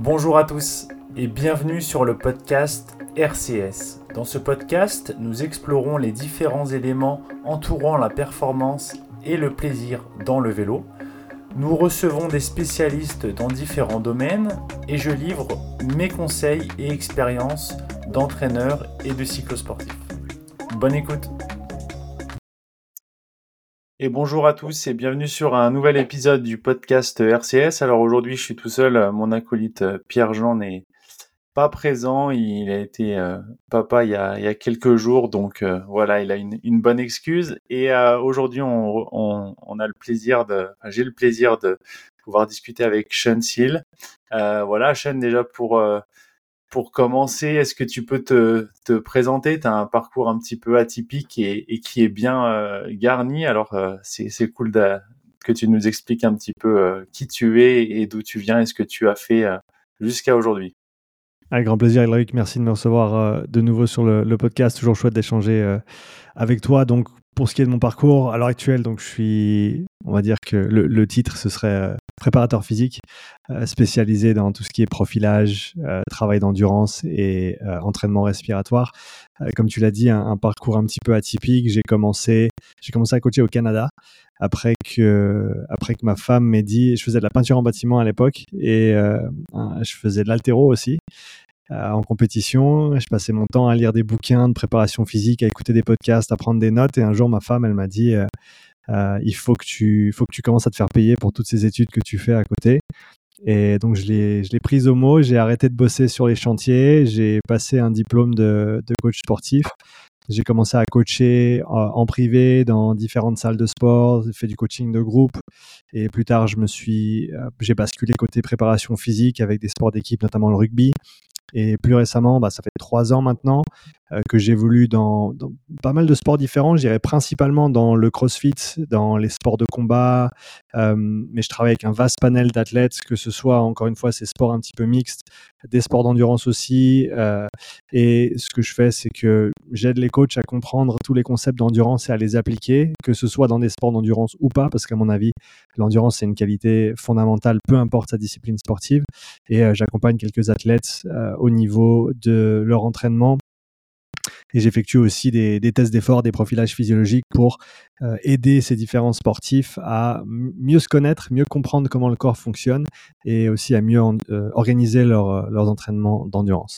Bonjour à tous et bienvenue sur le podcast RCS. Dans ce podcast, nous explorons les différents éléments entourant la performance et le plaisir dans le vélo. Nous recevons des spécialistes dans différents domaines et je livre mes conseils et expériences d'entraîneur et de cyclosportif. Bonne écoute et bonjour à tous et bienvenue sur un nouvel épisode du podcast RCS. Alors aujourd'hui je suis tout seul, mon acolyte Pierre-Jean n'est pas présent, il a été euh, papa il y, a, quelques jours, donc euh, voilà, il a une, bonne excuse. Et euh, aujourd'hui on, a le plaisir de, j'ai le plaisir de pouvoir discuter avec Sean Seal. voilà, Sean déjà pour pour commencer, est-ce que tu peux te, te présenter? Tu as un parcours un petit peu atypique et, et qui est bien euh, garni. Alors, euh, c'est cool que tu nous expliques un petit peu euh, qui tu es et d'où tu viens et ce que tu as fait jusqu'à aujourd'hui. Avec grand plaisir, Eric. Merci de me recevoir de nouveau sur le, le podcast. Toujours chouette d'échanger avec toi. Donc, pour ce qui est de mon parcours, à l'heure actuelle, donc je suis, on va dire que le, titre, ce serait préparateur physique euh, spécialisé dans tout ce qui est profilage, euh, travail d'endurance et euh, entraînement respiratoire. comme tu l'as dit, un, parcours un petit peu atypique. J'ai commencé, j'ai commencé à coacher au Canada après que, après que ma femme m'ait dit, je faisais de la peinture en bâtiment à l'époque et je faisais de l'altéro aussi. en compétition. Je passais mon temps à lire des bouquins de préparation physique, à écouter des podcasts, à prendre des notes. Et un jour, ma femme, elle m'a dit euh, il faut que, tu, faut que tu commences à te faire payer pour toutes ces études que tu fais à côté. Et donc, je l'ai, prise au mot. J'ai arrêté de bosser sur les chantiers. J'ai passé un diplôme de, coach sportif. J'ai commencé à coacher en privé dans différentes salles de sport, j'ai fait du coaching de groupe et plus tard je me suis euh, j'ai basculé côté préparation physique avec des sports d'équipe notamment le rugby et plus récemment, bah, ça fait trois ans maintenant euh, que j'évolue dans, dans, pas mal de sports différents. Je dirais principalement dans le crossfit, dans les sports de combat, euh, mais je travaille avec un vaste panel d'athlètes, que ce soit encore une fois ces sports un petit peu mixtes, des sports d'endurance aussi. Euh, et ce que je fais, c'est que j'aide les coachs à comprendre tous les concepts d'endurance et à les appliquer, que ce soit dans des sports d'endurance ou pas, parce qu'à mon avis, l'endurance c'est une qualité fondamentale, peu importe sa discipline sportive. Et euh, j'accompagne quelques athlètes euh, au niveau de leur entraînement et j'effectue aussi des, tests d'effort, des profilages physiologiques pour euh, aider ces différents sportifs à mieux se connaître, mieux comprendre comment le corps fonctionne et aussi à mieux euh, organiser euh, leurs entraînements d'endurance.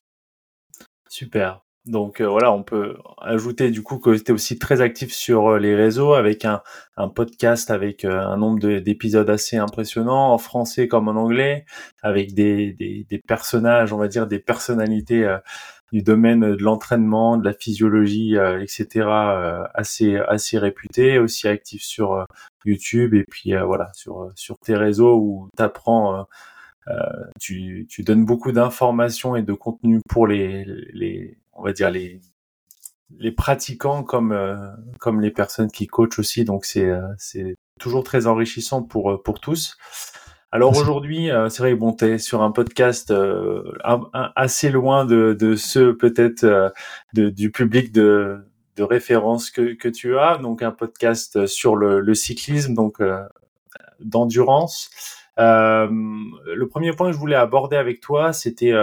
Super. Donc voilà, on peut ajouter du coup que tu es aussi très actif sur les réseaux avec un, podcast avec un nombre d'épisodes assez impressionnant en français comme en anglais, avec des personnages, on va dire des personnalités du domaine de l'entraînement, de la physiologie, euh, etc. Euh, assez assez réputé, aussi actif sur euh, YouTube et puis voilà sur sur tes réseaux où t'apprends, tu tu donnes beaucoup d'informations et de contenu pour les les on va dire les les pratiquants comme comme les personnes qui coachent aussi donc c'est c'est toujours très enrichissant pour pour tous. Alors aujourd'hui, euh, c'est vrai, bon, tu es sur un podcast euh, assez loin de, de ceux peut-être euh, du public de, de référence que, que, tu as, donc un podcast sur le, le cyclisme, donc d'endurance. le premier point que je voulais aborder avec toi, c'était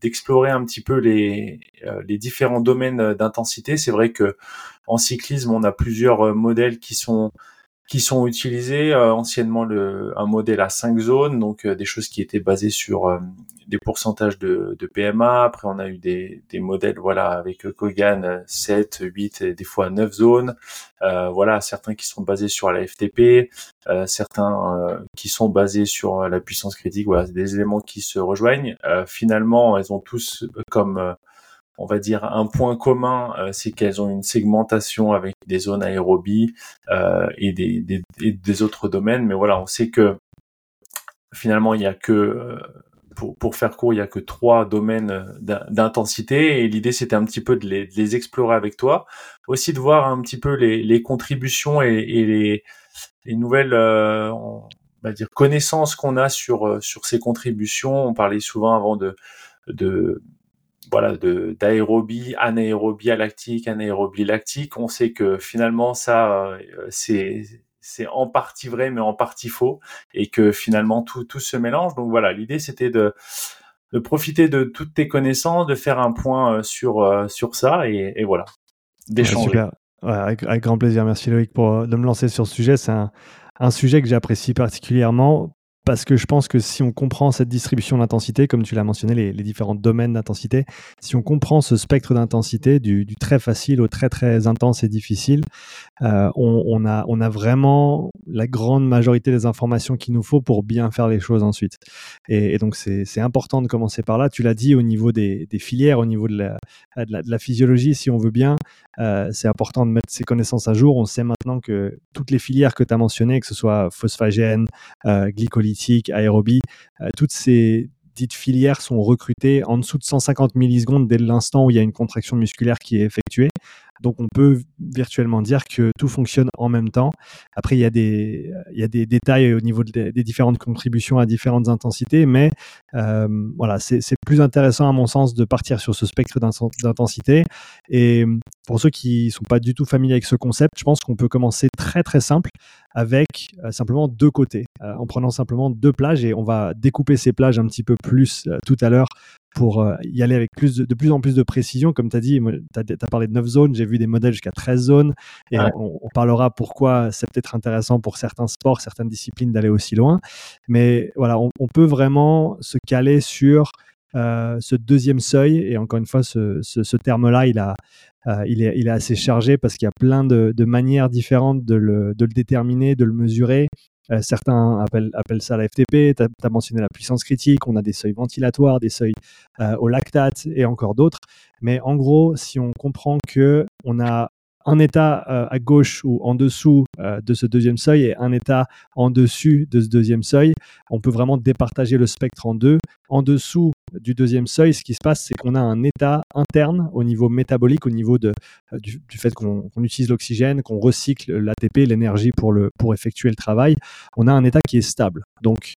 d'explorer un petit peu les, les différents domaines d'intensité. C'est vrai que en cyclisme, on a plusieurs modèles qui sont qui sont utilisés euh, anciennement le, un modèle à 5 zones, donc euh, des choses qui étaient basées sur euh, des pourcentages de, de, PMA. Après, on a eu des, des modèles voilà avec Kogan 7, 8 et des fois 9 zones. voilà, certains qui sont basés sur la FTP, certains qui sont basés sur la puissance critique. Voilà, des éléments qui se rejoignent. finalement, elles ont tous comme on va dire un point commun, euh, c'est qu'elles ont une segmentation avec des zones aérobies euh, et, des, autres domaines. Mais voilà, on sait que finalement, il y a que euh, pour, faire court, il y a que trois domaines d'intensité et l'idée c'était un petit peu de les, explorer avec toi, aussi de voir un petit peu les, contributions et, les, les, nouvelles connaissances qu'on a sur sur ces contributions. On parlait souvent avant de voilà, de d'aérobie, anaérobie lactique, anaérobie lactique. On sait que finalement ça, euh, c'est c'est en partie vrai mais en partie faux et que finalement tout tout se mélange. Donc voilà, l'idée c'était de de profiter de toutes tes connaissances, de faire un point sur sur ça et, et voilà, d'échanger. super. avec, avec, grand plaisir. Merci Loïc pour de me lancer sur ce sujet. C'est un, un sujet que j'apprécie particulièrement parce que je pense que si on comprend cette distribution d'intensité, comme tu l'as mentionné, les, différents domaines d'intensité, si on comprend ce spectre d'intensité du, très facile au très très intense et difficile, euh, on, a, vraiment la grande majorité des informations qu'il nous faut pour bien faire les choses ensuite. Et, donc c'est important de commencer par là. Tu l'as dit au niveau des, filières, au niveau de la, de la, physiologie, si on veut bien, euh, c'est important de mettre ces connaissances à jour. On sait maintenant que toutes les filières que tu as mentionnées, que ce soit phosphagène, euh, glycolytique, aérobie, toutes ces dites filières sont recrutées en dessous de 150 millisecondes dès l'instant où il y a une contraction musculaire qui est effectuée. Donc on peut virtuellement dire que tout fonctionne en même temps. Après, il y a des, détails au niveau des, différentes contributions à différentes intensités, mais euh, voilà, c'est plus intéressant à mon sens de partir sur ce spectre d'intensité. Et pour ceux qui ne sont pas du tout familiers avec ce concept, je pense qu'on peut commencer très très simple avec euh, simplement deux côtés, euh, en prenant simplement deux plages et on va découper ces plages un petit peu plus tout à l'heure pour euh, y aller avec plus de, plus en plus de précision. Comme tu as dit, tu as, parlé de 9 zones, j'ai vu des modèles jusqu'à 13 zones, et on, parlera pourquoi c'est peut-être intéressant pour certains sports, certaines disciplines d'aller aussi loin. Mais voilà, on, peut vraiment se caler sur euh, ce deuxième seuil, et encore une fois, ce, terme-là, il, euh, il, est, il, est, assez chargé parce qu'il y a plein de, manières différentes de le, de le, déterminer, de le mesurer. Euh, certains appellent, ça la FTP. Tu as, mentionné la puissance critique. On a des seuils ventilatoires, des seuils au lactate et encore d'autres. Mais en gros, si on comprend que on a un état à gauche ou en dessous de ce deuxième seuil et un état en dessus de ce deuxième seuil, on peut vraiment départager le spectre en deux. En dessous du deuxième seuil, ce qui se passe, c'est qu'on a un état interne au niveau métabolique, au niveau de, euh, du, fait qu'on utilise l'oxygène, qu'on recycle l'ATP, l'énergie pour, pour effectuer le travail. On a un état qui est stable. Donc,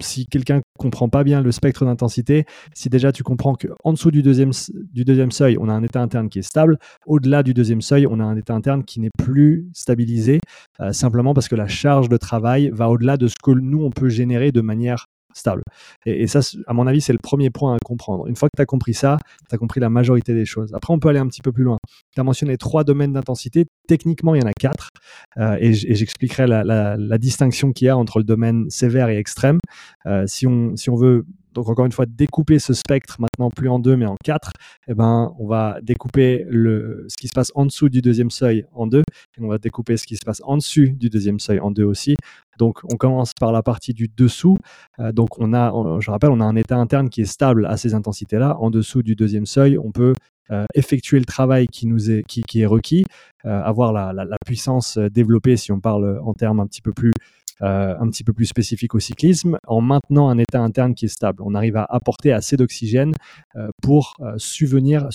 si quelqu'un comprend pas bien le spectre d'intensité, si déjà tu comprends qu'en dessous du deuxième, du deuxième seuil, on a un état interne qui est stable, au-delà du deuxième seuil, on a un état interne qui n'est plus stabilisé, euh, simplement parce que la charge de travail va au-delà de ce que nous, on peut générer de manière stable. Et, ça, à mon avis, c'est le premier point à comprendre. Une fois que tu as compris ça, tu as compris la majorité des choses. Après, on peut aller un petit peu plus loin. Tu as mentionné trois domaines d'intensité. Techniquement, il y en a quatre. Euh, et j'expliquerai la, distinction qu'il y a entre le domaine sévère et extrême. Euh, si, on, si on veut donc encore une fois, découper ce spectre maintenant plus en deux mais en quatre, eh ben, on va découper le, ce qui se passe en dessous du deuxième seuil en deux, et on va découper ce qui se passe en dessus du deuxième seuil en deux aussi. Donc on commence par la partie du dessous. Euh, donc on a, je rappelle, on a un état interne qui est stable à ces intensités-là. En dessous du deuxième seuil, on peut euh, effectuer le travail qui nous est, qui, est requis, euh, avoir la, puissance développée si on parle en termes un petit peu plus un petit peu plus spécifique au cyclisme, en maintenant un état interne qui est stable. On arrive à apporter assez d'oxygène euh, pour euh, subvenir,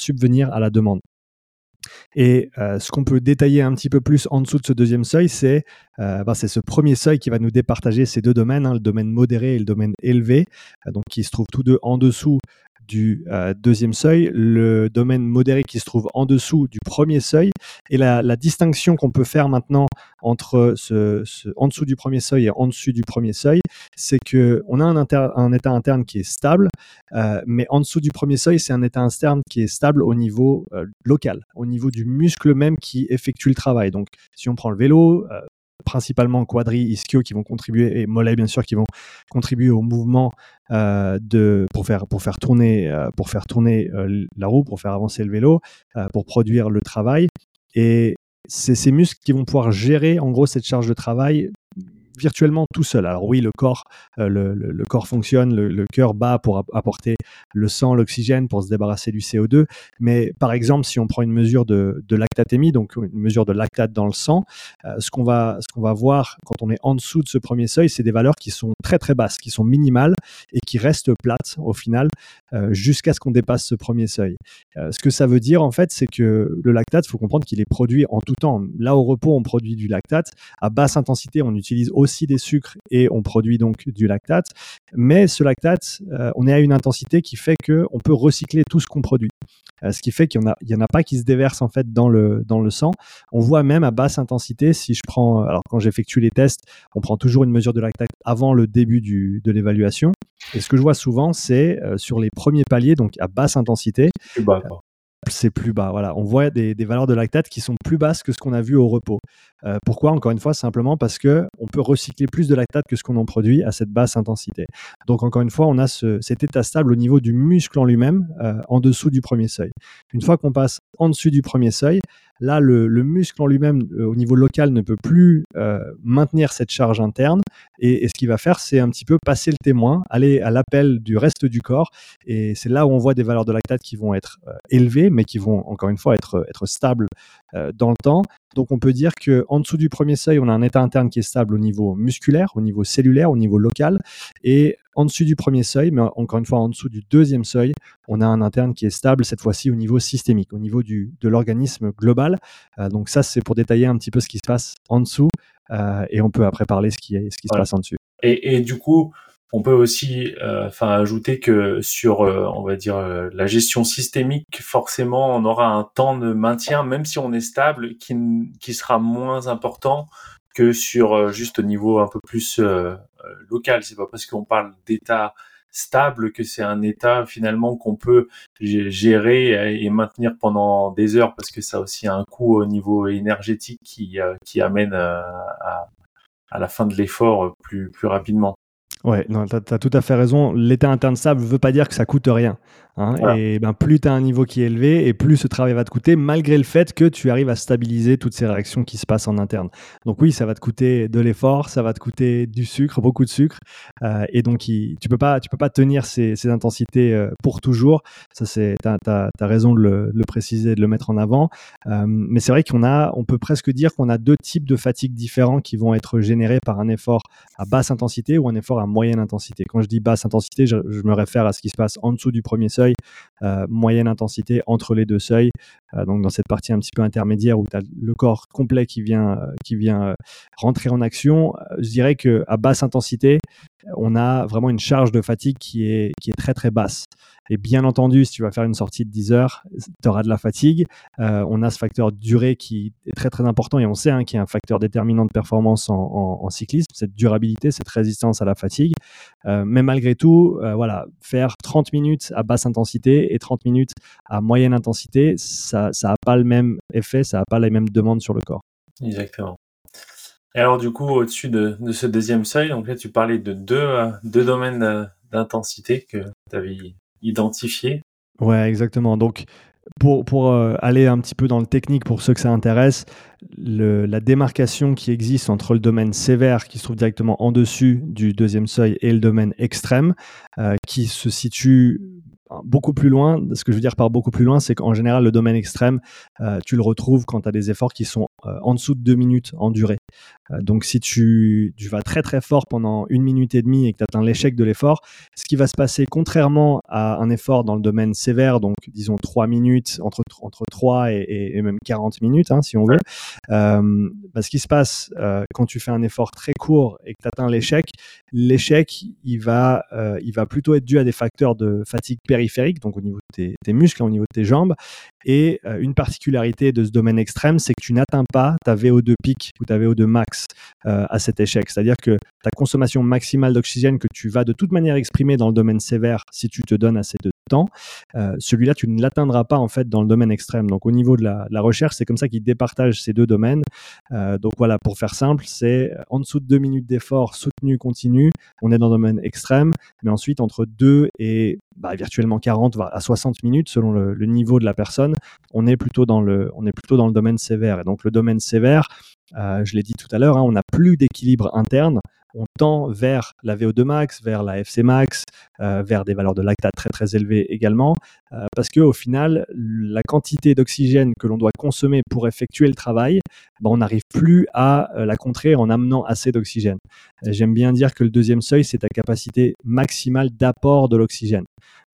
à la demande. Et ce qu'on peut détailler un petit peu plus en dessous de ce deuxième seuil, c'est bah, ce premier seuil qui va nous départager ces deux domaines, hein, le domaine modéré et le domaine élevé, donc qui se trouvent tous deux en dessous du euh, deuxième seuil, le domaine modéré qui se trouve en dessous du premier seuil. Et la, distinction qu'on peut faire maintenant entre ce, en dessous du premier seuil et en dessus du premier seuil, c'est qu'on a un, un, état interne qui est stable, euh, mais en dessous du premier seuil, c'est un état interne qui est stable au niveau euh, local, au niveau du muscle même qui effectue le travail. Donc, si on prend le vélo, principalement quadri, ischio qui vont contribuer et mollets bien sûr qui vont contribuer au mouvement euh, de pour faire tourner euh, euh, la roue pour faire avancer le vélo pour produire le travail. Et c'est ces muscles qui vont pouvoir gérer en gros cette charge de travail virtuellement tout seul. Alors oui, le corps, euh, le, corps fonctionne, le, cœur bat pour apporter le sang, l'oxygène pour se débarrasser du CO2. Mais par exemple, si on prend une mesure de, lactatémie, donc une mesure de lactate dans le sang, euh, ce qu'on va, ce va voir quand on est en dessous de ce premier seuil, c'est des valeurs qui sont très très basses, qui sont minimales et qui restent plates au final euh, jusqu'à ce qu'on dépasse ce premier seuil. ce que ça veut dire en fait, c'est que le lactate, il faut comprendre qu'il est produit en tout temps. Là au repos, on produit du lactate. À basse intensité, on utilise aussi des sucres et on produit donc du lactate. Mais ce lactate, on est à une intensité qui fait qu'on peut recycler tout ce qu'on produit. ce qui fait qu'il n'y en, en a pas qui se déversent en fait dans le, dans le sang. On voit même à basse intensité, si je prends, alors quand j'effectue les tests, on prend toujours une mesure de lactate avant le début du, de l'évaluation. Et ce que je vois souvent, c'est sur les premiers paliers, donc à basse intensité, c'est plus bas. Voilà, on voit des, valeurs de lactate qui sont plus basses que ce qu'on a vu au repos. Euh, pourquoi Encore une fois, simplement parce que on peut recycler plus de lactate que ce qu'on en produit à cette basse intensité. Donc encore une fois, on a cet état stable au niveau du muscle en lui-même, euh, en dessous du premier seuil. Une fois qu'on passe en dessus du premier seuil, Là, le, muscle en lui-même, euh, au niveau local, ne peut plus euh, maintenir cette charge interne. Et, ce qu'il va faire, c'est un petit peu passer le témoin, aller à l'appel du reste du corps. Et c'est là où on voit des valeurs de lactate qui vont être euh, élevées, mais qui vont, encore une fois, être, être stables dans le temps. Donc on peut dire qu'en dessous du premier seuil, on a un état interne qui est stable au niveau musculaire, au niveau cellulaire, au niveau local. Et en dessus du premier seuil, mais encore une fois en dessous du deuxième seuil, on a un interne qui est stable, cette fois-ci au niveau systémique, au niveau du, de l'organisme global. Euh, donc ça, c'est pour détailler un petit peu ce qui se passe en dessous, euh, et on peut après parler ce qui, ce qui se passe en dessus. Et, du coup, on peut aussi euh, enfin ajouter que sur, on va dire, la gestion systémique, forcément, on aura un temps de maintien, même si on est stable, qui, qui sera moins important que sur juste au niveau un peu plus euh, local. C'est pas parce qu'on parle d'état stable que c'est un état finalement qu'on peut gérer et maintenir pendant des heures parce que ça a aussi un coût au niveau énergétique qui, euh, qui amène euh, à, à la fin de l'effort plus, plus rapidement. Ouais, non, tu as, tout à fait raison. L'état interne stable ne veut pas dire que ça coûte rien. Hein. Et ben, plus tu as un niveau qui est élevé et plus ce travail va te coûter, malgré le fait que tu arrives à stabiliser toutes ces réactions qui se passent en interne. Donc oui, ça va te coûter de l'effort, ça va te coûter du sucre, beaucoup de sucre. Euh, et donc, tu peux pas, tu peux pas tenir ces, ces intensités euh, pour toujours. Ça, c'est, tu as, raison de le, le, préciser, de le mettre en avant. Euh, mais c'est vrai qu'on a, on peut presque dire qu'on a deux types de fatigue différents qui vont être générés par un effort à basse intensité ou un effort à moyenne intensité. Quand je dis basse intensité, je, je me réfère à ce qui se passe en dessous du premier seuil euh, moyenne intensité entre les deux seuils. Euh, donc dans cette partie un petit peu intermédiaire où tu as le corps complet qui vient, euh, qui vient rentrer en action, je dirais qu'à basse intensité, on a vraiment une charge de fatigue qui est, qui est très très basse. Et bien entendu, si tu vas faire une sortie de 10 heures, tu auras de la fatigue. Euh, on a ce facteur durée qui est très très important et on sait hein, qu'il y a un facteur déterminant de performance en, cyclisme, cette durabilité, cette résistance à la fatigue. Euh, mais malgré tout, euh, voilà, faire 30 minutes à basse intensité et 30 minutes à moyenne intensité, ça n'a pas le même effet, ça n'a pas les mêmes demandes sur le corps. Exactement. Et alors du coup, au-dessus de, ce deuxième seuil, donc là tu parlais de deux, deux domaines d'intensité que tu avais identifié. Ouais, exactement. Donc, pour, euh, aller un petit peu dans le technique, pour ceux que ça intéresse, la démarcation qui existe entre le domaine sévère, qui se trouve directement en dessus du deuxième seuil, et le domaine extrême, euh, qui se situe beaucoup plus loin. Ce que je veux dire par beaucoup plus loin, c'est qu'en général, le domaine extrême, euh, tu le retrouves quand tu as des efforts qui sont en dessous de deux minutes en durée. Euh, donc si tu, vas très très fort pendant une minute et demie et que tu atteins l'échec de l'effort, ce qui va se passer contrairement à un effort dans le domaine sévère, donc disons 3 minutes, entre, entre 3 et, même 40 minutes hein, si on veut, euh, bah, ce qui se passe euh, quand tu fais un effort très court et que tu atteins l'échec, l'échec il va, il va plutôt être dû à des facteurs de fatigue périphérique, donc au niveau de tes, muscles, au niveau de tes jambes, et une particularité de ce domaine extrême, c'est que tu n'atteins pas ta VO2 pic ou ta VO2 max euh, à cet échec. C'est-à-dire que ta consommation maximale d'oxygène que tu vas de toute manière exprimer dans le domaine sévère si tu te donnes assez de temps, euh, celui-là, tu ne l'atteindras pas en fait dans le domaine extrême. Donc au niveau de la, recherche, c'est comme ça qu'ils départagent ces deux domaines. Euh, donc voilà, pour faire simple, c'est en dessous de deux minutes d'effort soutenu continu, on est dans le domaine extrême, mais ensuite entre 2 et bah, virtuellement 40 à 60 minutes selon le, le, niveau de la personne, on est plutôt dans le, on est plutôt dans le domaine sévère. Et donc le domaine sévère, euh, je l'ai dit tout à l'heure, hein, on n'a plus d'équilibre interne. On tend vers la VO2 max, vers la FC max, euh, vers des valeurs de lactate très très élevées également, euh, parce que au final, la quantité d'oxygène que l'on doit consommer pour effectuer le travail, ben, on n'arrive plus à la contrer en amenant assez d'oxygène. J'aime bien dire que le deuxième seuil, c'est ta capacité maximale d'apport de l'oxygène.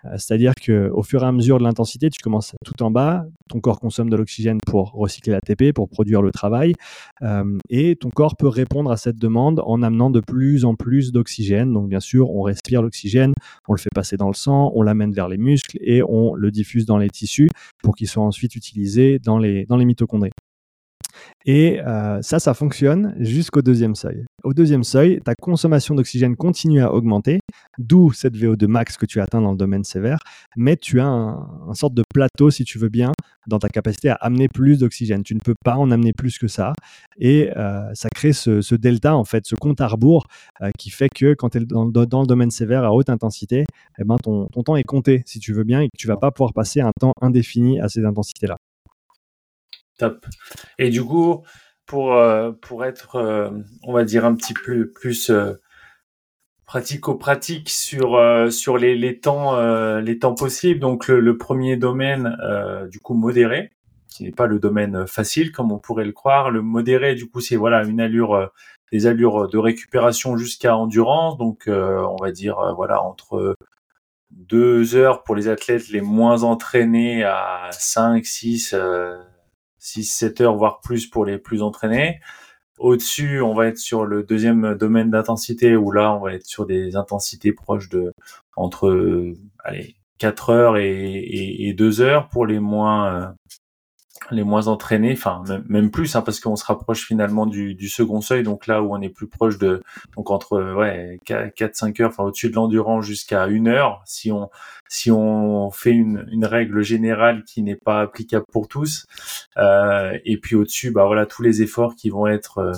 Euh, c'est-à-dire qu'au fur et à mesure de l'intensité, tu commences tout en bas, ton corps consomme de l'oxygène pour recycler l'ATP, pour produire le travail, euh, et ton corps peut répondre à cette demande en amenant de plus en plus d'oxygène. Donc bien sûr, on respire l'oxygène, on le fait passer dans le sang, on l'amène vers les muscles et on le diffuse dans les tissus pour qu'il soit ensuite utilisé dans les, dans les mitochondries. Et euh, ça, ça fonctionne jusqu'au deuxième seuil. Au deuxième seuil, ta consommation d'oxygène continue à augmenter, d'où cette VO2 max que tu atteins dans le domaine sévère, mais tu as un, sorte de plateau, si tu veux bien, dans ta capacité à amener plus d'oxygène. Tu ne peux pas en amener plus que ça. Et euh, ça crée ce, delta, en fait, ce compte à rebours euh, qui fait que quand tu es dans, le domaine sévère à haute intensité, eh ben, ton, ton temps est compté, si tu veux bien, et que tu vas pas pouvoir passer un temps indéfini à ces intensités-là. Et du coup, pour, euh, pour être, euh, on va dire, un petit peu plus euh, pratico-pratique sur, sur les, les temps, les temps possibles, donc le, premier domaine, du coup, modéré, qui n'est pas le domaine facile, comme on pourrait le croire. Le modéré, du coup, c'est voilà une allure, des allures de récupération jusqu'à endurance, donc on va dire, voilà, entre deux heures pour les athlètes les moins entraînés à 5, 6, 6-7 heures, voire plus pour les plus entraînés. Au-dessus, on va être sur le deuxième domaine d'intensité où là, on va être sur des intensités proches de entre allez, 4 heures et, et, et 2 heures pour les moins les moins entraînés, enfin même, plus, hein, parce qu'on se rapproche finalement du, du, second seuil, donc là où on est plus proche de, donc entre ouais 4-5 heures, enfin au-dessus de l'endurance jusqu'à une heure, si on si on fait une, une règle générale qui n'est pas applicable pour tous, euh, et puis au-dessus, bah voilà tous les efforts qui vont être euh,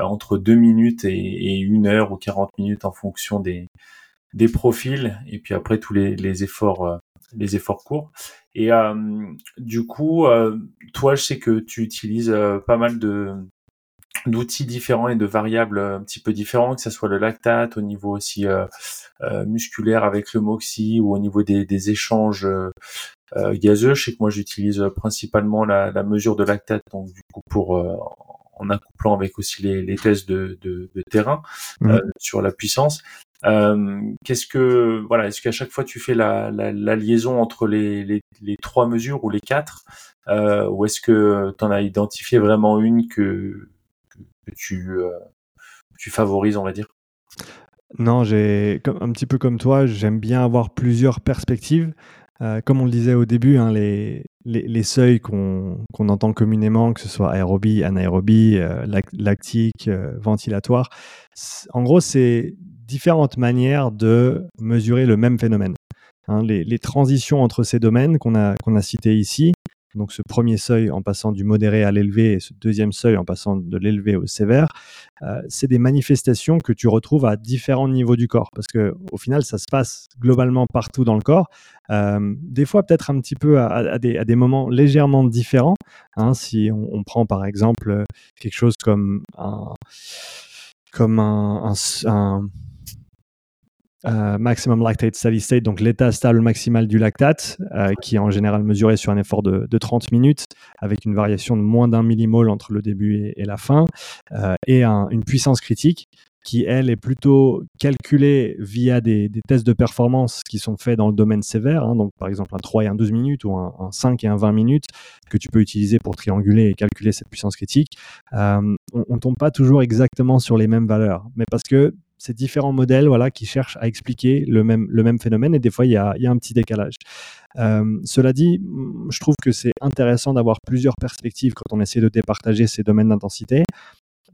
entre 2 minutes et, et une heure ou 40 minutes en fonction des des profils, et puis après tous les, les efforts euh, les efforts courts. Et euh, du coup, euh, toi, je sais que tu utilises euh, pas mal de d'outils différents et de variables un petit peu différents, que ce soit le lactate, au niveau aussi musculaire avec le MOXIE ou au niveau des, des échanges gazeux. Je sais que moi j'utilise principalement la, la, mesure de lactate, donc du coup pour en accouplant avec aussi les, les tests de, de, de terrain mmh. sur la puissance. Euh, qu'est-ce que voilà, est-ce qu'à chaque fois tu fais la, liaison entre les, trois mesures ou les quatre, euh, ou est-ce que tu en as identifié vraiment une que, tu, euh, tu favorises, on va dire? Non, j'ai un petit peu comme toi, j'aime bien avoir plusieurs perspectives. Comme on le disait au début, hein, les, les, seuils qu'on qu'on entend communément, que ce soit aérobie, anaérobie, lactique, ventilatoire, en gros, c'est différentes manières de mesurer le même phénomène. Hein, les, transitions entre ces domaines qu'on a, qu'on a cités ici, donc ce premier seuil en passant du modéré à l'élevé et ce deuxième seuil en passant de l'élevé au sévère, euh, c'est des manifestations que tu retrouves à différents niveaux du corps parce que au final ça se passe globalement partout dans le corps, euh, des fois peut-être un petit peu à, des, à, des, moments légèrement différents. Hein, si on, prend par exemple quelque chose comme un comme un euh, maximum lactate steady state, donc l'état stable maximal du lactate, euh, qui est en général mesuré sur un effort de, 30 minutes, avec une variation de moins d'un millimole entre le début et, la fin, euh, et une puissance critique qui, elle, est plutôt calculée via des, tests de performance qui sont faits dans le domaine sévère, hein, donc par exemple un 3 et un 12 minutes ou un, un, 5 et un 20 minutes que tu peux utiliser pour trianguler et calculer cette puissance critique. on ne tombe pas toujours exactement sur les mêmes valeurs, mais parce que ces différents modèles voilà, qui cherchent à expliquer le même, le même phénomène et des fois il y a, y a, un petit décalage. Euh, cela dit, je trouve que c'est intéressant d'avoir plusieurs perspectives quand on essaie de départager ces domaines d'intensité.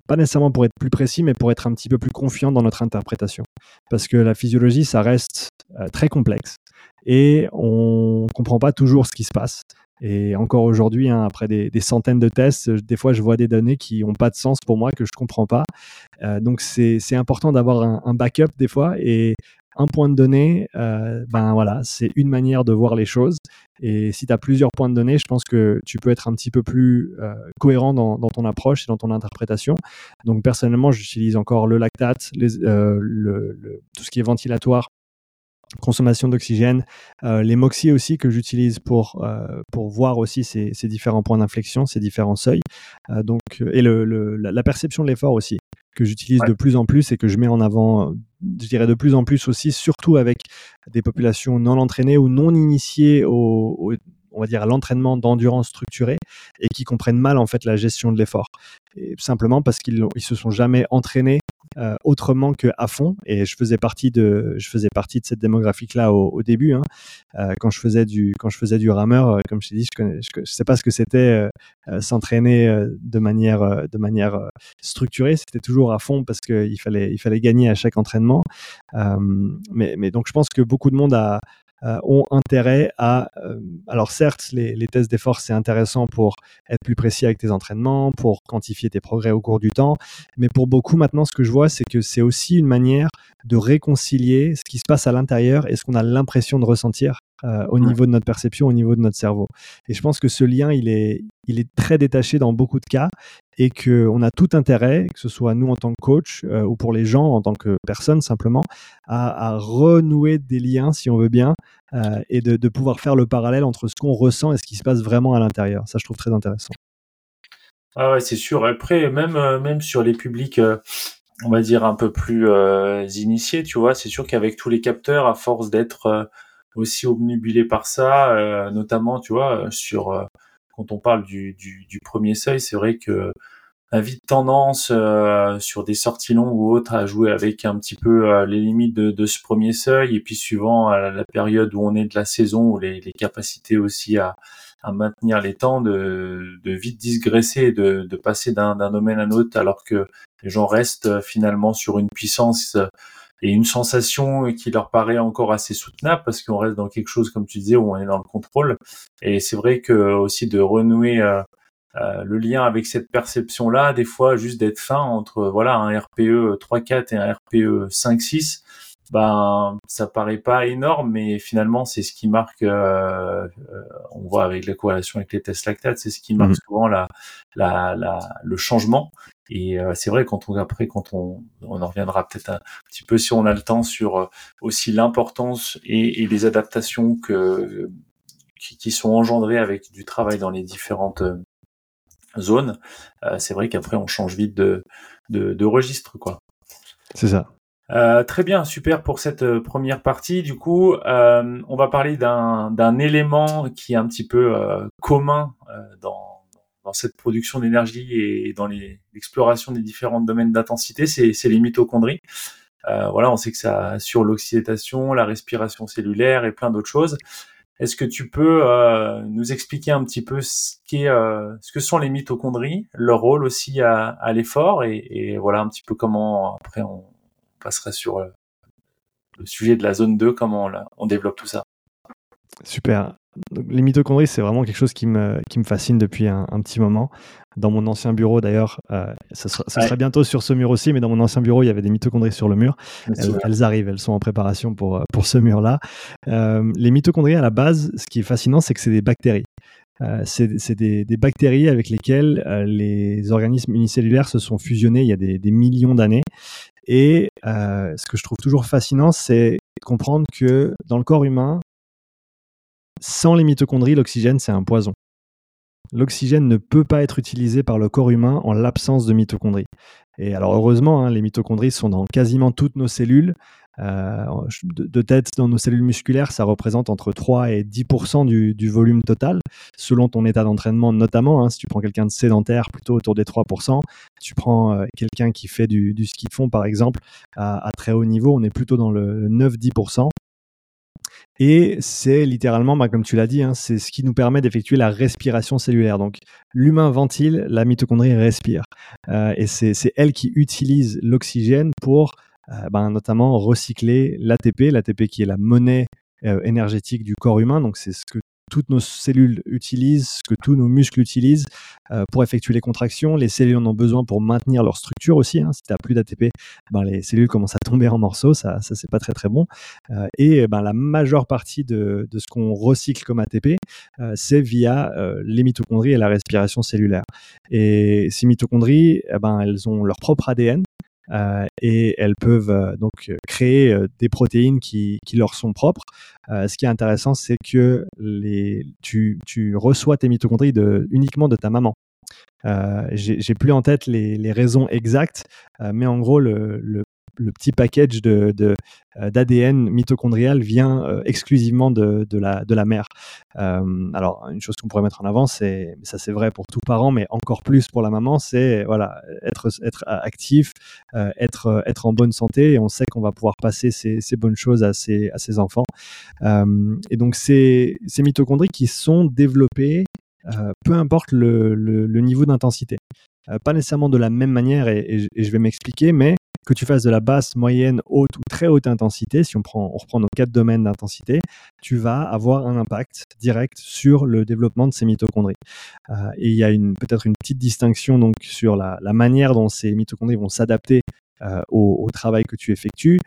Pas nécessairement pour être plus précis, mais pour être un petit peu plus confiant dans notre interprétation. Parce que la physiologie, ça reste euh, très complexe et on ne comprend pas toujours ce qui se passe. Et encore aujourd'hui, hein, après des, centaines de tests, des fois, je vois des données qui n'ont pas de sens pour moi, que je ne comprends pas. Euh, donc, c'est important d'avoir un, backup des fois. Et un point de données, euh, ben voilà, c'est une manière de voir les choses. Et si tu as plusieurs points de données, je pense que tu peux être un petit peu plus euh, cohérent dans, ton approche et dans ton interprétation. Donc, personnellement, j'utilise encore le lactate, tout ce qui est ventilatoire consommation d'oxygène, euh, les MOXIE aussi que j'utilise pour, euh, pour voir aussi ces, ces différents points d'inflexion, ces différents seuils. Euh, donc, et le, le, la, perception de l'effort aussi, que j'utilise de plus en plus et que je mets en avant je dirais de plus en plus aussi, surtout avec des populations non entraînées ou non initiées au, on va dire à l'entraînement d'endurance structurée et qui comprennent mal en fait la gestion de l'effort. Simplement parce qu'ils ils se sont jamais entraînés euh, autrement que à fond. Et je faisais partie de, je faisais partie de cette démographique-là au, début. Hein. Euh, quand je faisais du, quand je faisais du rameur, euh, comme je t'ai dit, je, ne sais pas ce que c'était s'entraîner de manière, de manière structurée. C'était toujours à fond parce qu'il fallait, il fallait gagner à chaque entraînement. mais, mais donc je pense que beaucoup de monde a, ont intérêt à... Euh, alors certes, les, tests d'effort, c'est intéressant pour être plus précis avec tes entraînements, pour quantifier tes progrès au cours du temps, mais pour beaucoup maintenant, ce que je vois, c'est que c'est aussi une manière de réconcilier ce qui se passe à l'intérieur et ce qu'on a l'impression de ressentir euh, au niveau de notre perception, au niveau de notre cerveau. Et je pense que ce lien, il est, il est très détaché dans beaucoup de cas et qu'on a tout intérêt, que ce soit nous en tant que coach euh, ou pour les gens en tant que personne simplement, à, renouer des liens, si on veut bien, euh, et de, de, pouvoir faire le parallèle entre ce qu'on ressent et ce qui se passe vraiment à l'intérieur. Ça, je trouve très intéressant. Ah ouais, c'est sûr. Après, même, même sur les publics on va dire un peu plus initiés, tu vois, c'est sûr qu'avec tous les capteurs, à force d'être aussi obnubilé par ça, euh, notamment, tu vois, sur euh, quand on parle du, du, du premier seuil, c'est vrai que la vite tendance euh, sur des sorties longues ou autres à jouer avec un petit peu les limites de, de, ce premier seuil. Et puis suivant la, période où on est de la saison ou les, les capacités aussi à, à, maintenir les temps de, de vite digresser de, de passer d'un domaine à un autre alors que les gens restent finalement sur une puissance et une sensation qui leur paraît encore assez soutenable parce qu'on reste dans quelque chose, comme tu disais, où on est dans le contrôle. Et c'est vrai que aussi de renouer euh, euh, le lien avec cette perception-là, des fois juste d'être fin entre voilà un RPE 3-4 et un RPE 5-6, ben ça paraît pas énorme, mais finalement c'est ce qui marque. Euh, on voit avec la corrélation avec les tests lactates, c'est ce qui marque mmh. souvent la, la, la, le changement. Et euh, c'est vrai quand on après quand on on en reviendra peut-être un petit peu si on a le temps sur euh, aussi l'importance et, et, les adaptations que qui, qui, sont engendrées avec du travail dans les différentes euh, zones. c'est vrai qu'après on change vite de de, de registre quoi. C'est ça. Euh, très bien, super pour cette première partie. Du coup, euh, on va parler d'un, d'un élément qui est un petit peu euh, commun dans dans cette production d'énergie et dans l'exploration des différents domaines d'intensité, c'est les mitochondries. Euh, voilà, on sait que ça assure l'oxydation, la respiration cellulaire et plein d'autres choses. Est-ce que tu peux euh, nous expliquer un petit peu ce, qu'est, euh, ce que sont les mitochondries, leur rôle aussi à, à l'effort et, et, voilà un petit peu comment après on passera sur euh, le sujet de la zone 2, comment on développe tout ça. Super les mitochondries, c'est vraiment quelque chose qui me, qui me fascine depuis un, petit moment. Dans mon ancien bureau, d'ailleurs, euh, ce, sera, bientôt sur ce mur aussi, mais dans mon ancien bureau, il y avait des mitochondries sur le mur. Elles, arrivent, elles sont en préparation pour, euh, pour ce mur-là. Euh, les mitochondries, à la base, ce qui est fascinant, c'est que c'est des bactéries. c'est des, bactéries avec lesquelles les organismes unicellulaires se sont fusionnés il y a des, des millions d'années. Et ce que je trouve toujours fascinant, c'est comprendre que dans le corps humain, sans les mitochondries, l'oxygène, c'est un poison. L'oxygène ne peut pas être utilisé par le corps humain en l'absence de mitochondries. Et alors heureusement, hein, les mitochondries sont dans quasiment toutes nos cellules. Euh, de, tête, dans nos cellules musculaires, ça représente entre 3 et 10 du, volume total, selon ton état d'entraînement notamment. Hein. si tu prends quelqu'un de sédentaire, plutôt autour des 3 Tu prends euh, quelqu'un qui fait du, ski de fond, par exemple, à, à, très haut niveau, on est plutôt dans le 9-10 et c'est littéralement, bah, comme tu l'as dit, hein, c'est ce qui nous permet d'effectuer la respiration cellulaire. Donc l'humain ventile, la mitochondrie respire. Euh, et c'est elle qui utilise l'oxygène pour euh, bah, notamment recycler l'ATP, l'ATP qui est la monnaie euh, énergétique du corps humain. Donc c'est ce que toutes nos cellules utilisent, ce que tous nos muscles utilisent euh, pour effectuer les contractions. Les cellules en ont besoin pour maintenir leur structure aussi. Hein. Si tu n'as plus d'ATP, ben, les cellules commencent à tomber en morceaux, ça, ça c'est pas très très bon. Euh, et ben, la majeure partie de, ce qu'on recycle comme ATP, euh, c'est via les mitochondries et la respiration cellulaire. Et ces mitochondries, eh ben, elles ont leur propre ADN, et elles peuvent euh, donc créer euh, des protéines qui, leur sont propres. ce qui est intéressant, c'est que tu, reçois tes mitochondries uniquement de ta maman. J'ai plus en tête les, raisons exactes, mais en gros, le le petit package de, d'ADN mitochondrial vient exclusivement de, de, la, la mère. alors, une chose qu'on pourrait mettre en avant, c'est, ça c'est vrai pour tout parent, mais encore plus pour la maman, c'est voilà, être, être actif, être, être en bonne santé, et on sait qu'on va pouvoir passer ces, ces bonnes choses à ses, à ses enfants. et donc, ces, mitochondries qui sont développées euh, peu importe le, le, niveau d'intensité. Euh, pas nécessairement de la même manière, et, je vais m'expliquer, mais que tu fasses de la basse, moyenne, haute ou très haute intensité, si on, prend, on reprend nos quatre domaines d'intensité, tu vas avoir un impact direct sur le développement de ces mitochondries. Euh, et il y a peut-être une petite distinction donc sur la, la manière dont ces mitochondries vont s'adapter euh, au, travail que tu effectues.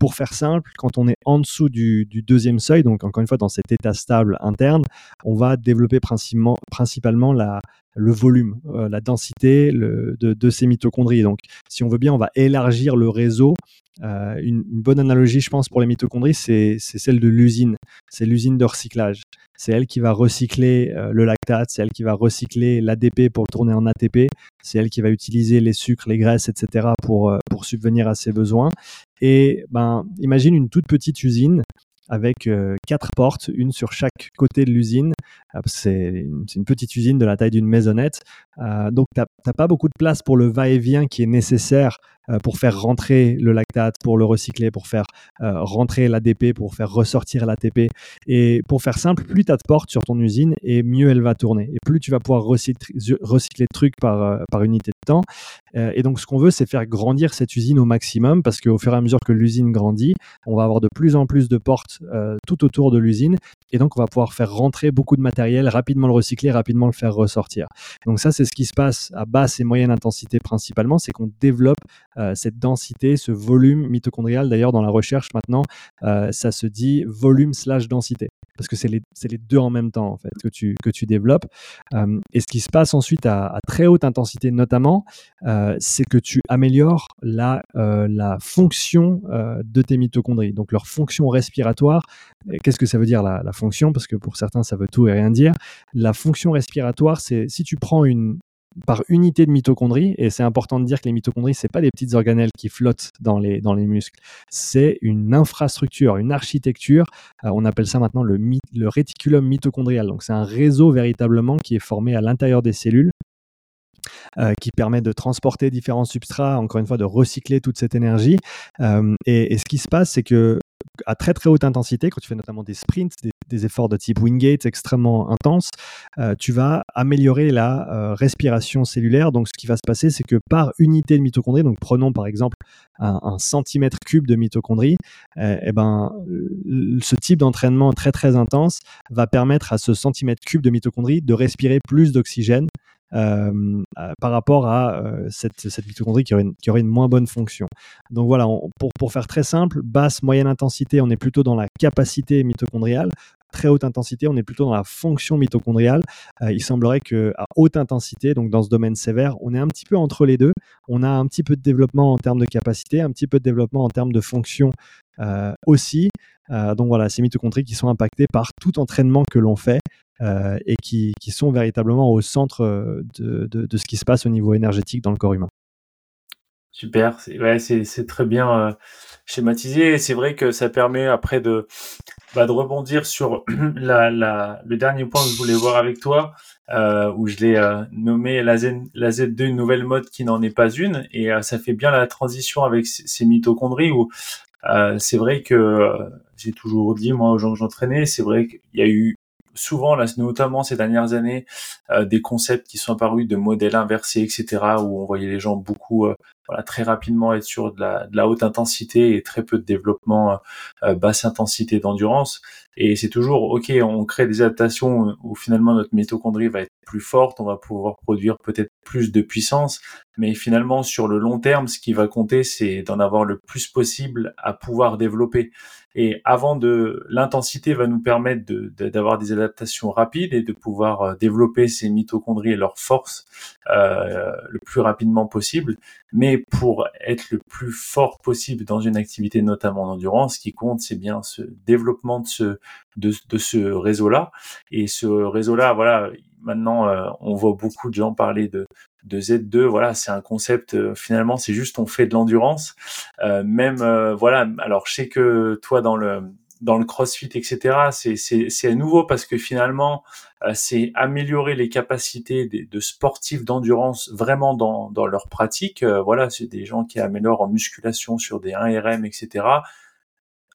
Pour faire simple, quand on est en dessous du, deuxième seuil, donc encore une fois dans cet état stable interne, on va développer principalement, principalement le volume, euh, la densité de, ces mitochondries. Donc si on veut bien, on va élargir le réseau euh, une, bonne analogie, je pense, pour les mitochondries, c'est celle de l'usine. C'est l'usine de recyclage. C'est elle qui va recycler euh, le lactate, c'est elle qui va recycler l'ADP pour le tourner en ATP, c'est elle qui va utiliser les sucres, les graisses, etc. pour subvenir à ses besoins. Et ben, imagine une toute petite usine avec quatre portes, une sur chaque côté de l'usine. C'est une, petite usine de la taille d'une maisonnette. donc, tu n'as pas beaucoup de place pour le va-et-vient qui est nécessaire euh, pour faire rentrer le lactate, pour le recycler, pour faire euh, rentrer l'ADP, pour faire ressortir l'ATP. Et pour faire simple, plus tu as de portes sur ton usine et mieux elle va tourner. Et plus tu vas pouvoir recycler, recycler de trucs par, euh, par unité de temps. et donc, ce qu'on veut, c'est faire grandir cette usine au maximum parce qu'au fur et à mesure que l'usine grandit, on va avoir de plus en plus de portes tout autour de l'usine. Et donc, on va pouvoir faire rentrer beaucoup de matériel, rapidement le recycler, rapidement le faire ressortir. Donc, ça, c'est ce qui se passe à basse et moyenne intensité principalement, c'est qu'on développe euh, cette densité, ce volume mitochondrial. D'ailleurs, dans la recherche maintenant, euh, ça se dit volume slash densité, parce que c'est les, deux en même temps en fait que tu, que tu développes. Euh, et ce qui se passe ensuite à, très haute intensité notamment, c'est que tu améliores la, la fonction de tes mitochondries, donc leur fonction respiratoire. Qu'est-ce que ça veut dire la, fonction? Parce que pour certains, ça veut tout et rien dire. La fonction respiratoire, c'est si tu prends une, par unité de mitochondrie. Et c'est important de dire que les mitochondries, c'est pas des petites organelles qui flottent dans les, dans les muscles. C'est une infrastructure, une architecture. Euh, on appelle ça maintenant le, réticulum mitochondrial. Donc c'est un réseau véritablement qui est formé à l'intérieur des cellules. Euh, qui permet de transporter différents substrats, encore une fois, de recycler toute cette énergie. Euh, et, ce qui se passe, c'est que à très très haute intensité, quand tu fais notamment des sprints, des, efforts de type Wingate extrêmement intenses, euh, tu vas améliorer la euh, respiration cellulaire. Donc, ce qui va se passer, c'est que par unité de mitochondrie, donc prenons par exemple un, centimètre cube de mitochondrie, euh, ben, ce type d'entraînement très très intense va permettre à ce centimètre cube de mitochondrie de respirer plus d'oxygène euh, par rapport à euh, cette, mitochondrie qui aurait, une, moins bonne fonction. Donc voilà, pour, pour, faire très simple, basse, moyenne intensité, on est plutôt dans la capacité mitochondriale très haute intensité, on est plutôt dans la fonction mitochondriale. Euh, il semblerait que haute intensité, donc dans ce domaine sévère, on est un petit peu entre les deux. On a un petit peu de développement en termes de capacité, un petit peu de développement en termes de fonction aussi. donc voilà, ces mitochondries qui sont impactées par tout entraînement que l'on fait euh, et qui, sont véritablement au centre euh, de, ce qui se passe au niveau énergétique dans le corps humain. Super, c'est très bien euh, schématisé. C'est vrai que ça permet après de bah, rebondir sur le dernier point que je voulais voir avec toi, euh, où je l'ai nommé la Z2, une nouvelle mode qui n'en est pas une, et ça fait bien la transition avec ces mitochondries où c'est vrai que j'ai toujours dit moi aux gens que j'entraînais, c'est vrai qu'il y a eu souvent, là, notamment ces dernières années, euh, des concepts qui sont apparus de modèles inversés, etc., où on voyait les gens beaucoup, euh, voilà, très rapidement être sur de la, de la, haute intensité et très peu de développement euh, basse intensité d'endurance. Et c'est toujours, ok, on crée des adaptations où finalement notre mitochondrie va être plus forte, on va pouvoir produire peut-être plus de puissance, mais finalement sur le long terme, ce qui va compter, c'est d'en avoir le plus possible à pouvoir développer. Et avant de, l'intensité va nous permettre d'avoir des adaptations rapides et de pouvoir euh, développer ces mitochondries et leurs forces euh, le plus rapidement possible. Mais pour être le plus fort possible dans une activité, notamment d'endurance, ce qui compte, c'est bien ce développement de ce, de, de ce réseau-là. Et ce réseau-là, voilà, maintenant, on voit beaucoup de gens parler de, de Z2. Voilà, c'est un concept. finalement, c'est juste on fait de l'endurance. même voilà. Alors, je sais que toi, dans le dans le CrossFit, etc. C'est c'est nouveau parce que finalement, c'est améliorer les capacités de, de sportifs d'endurance vraiment dans dans leur pratique. voilà, c'est des gens qui améliorent en musculation sur des 1RM, etc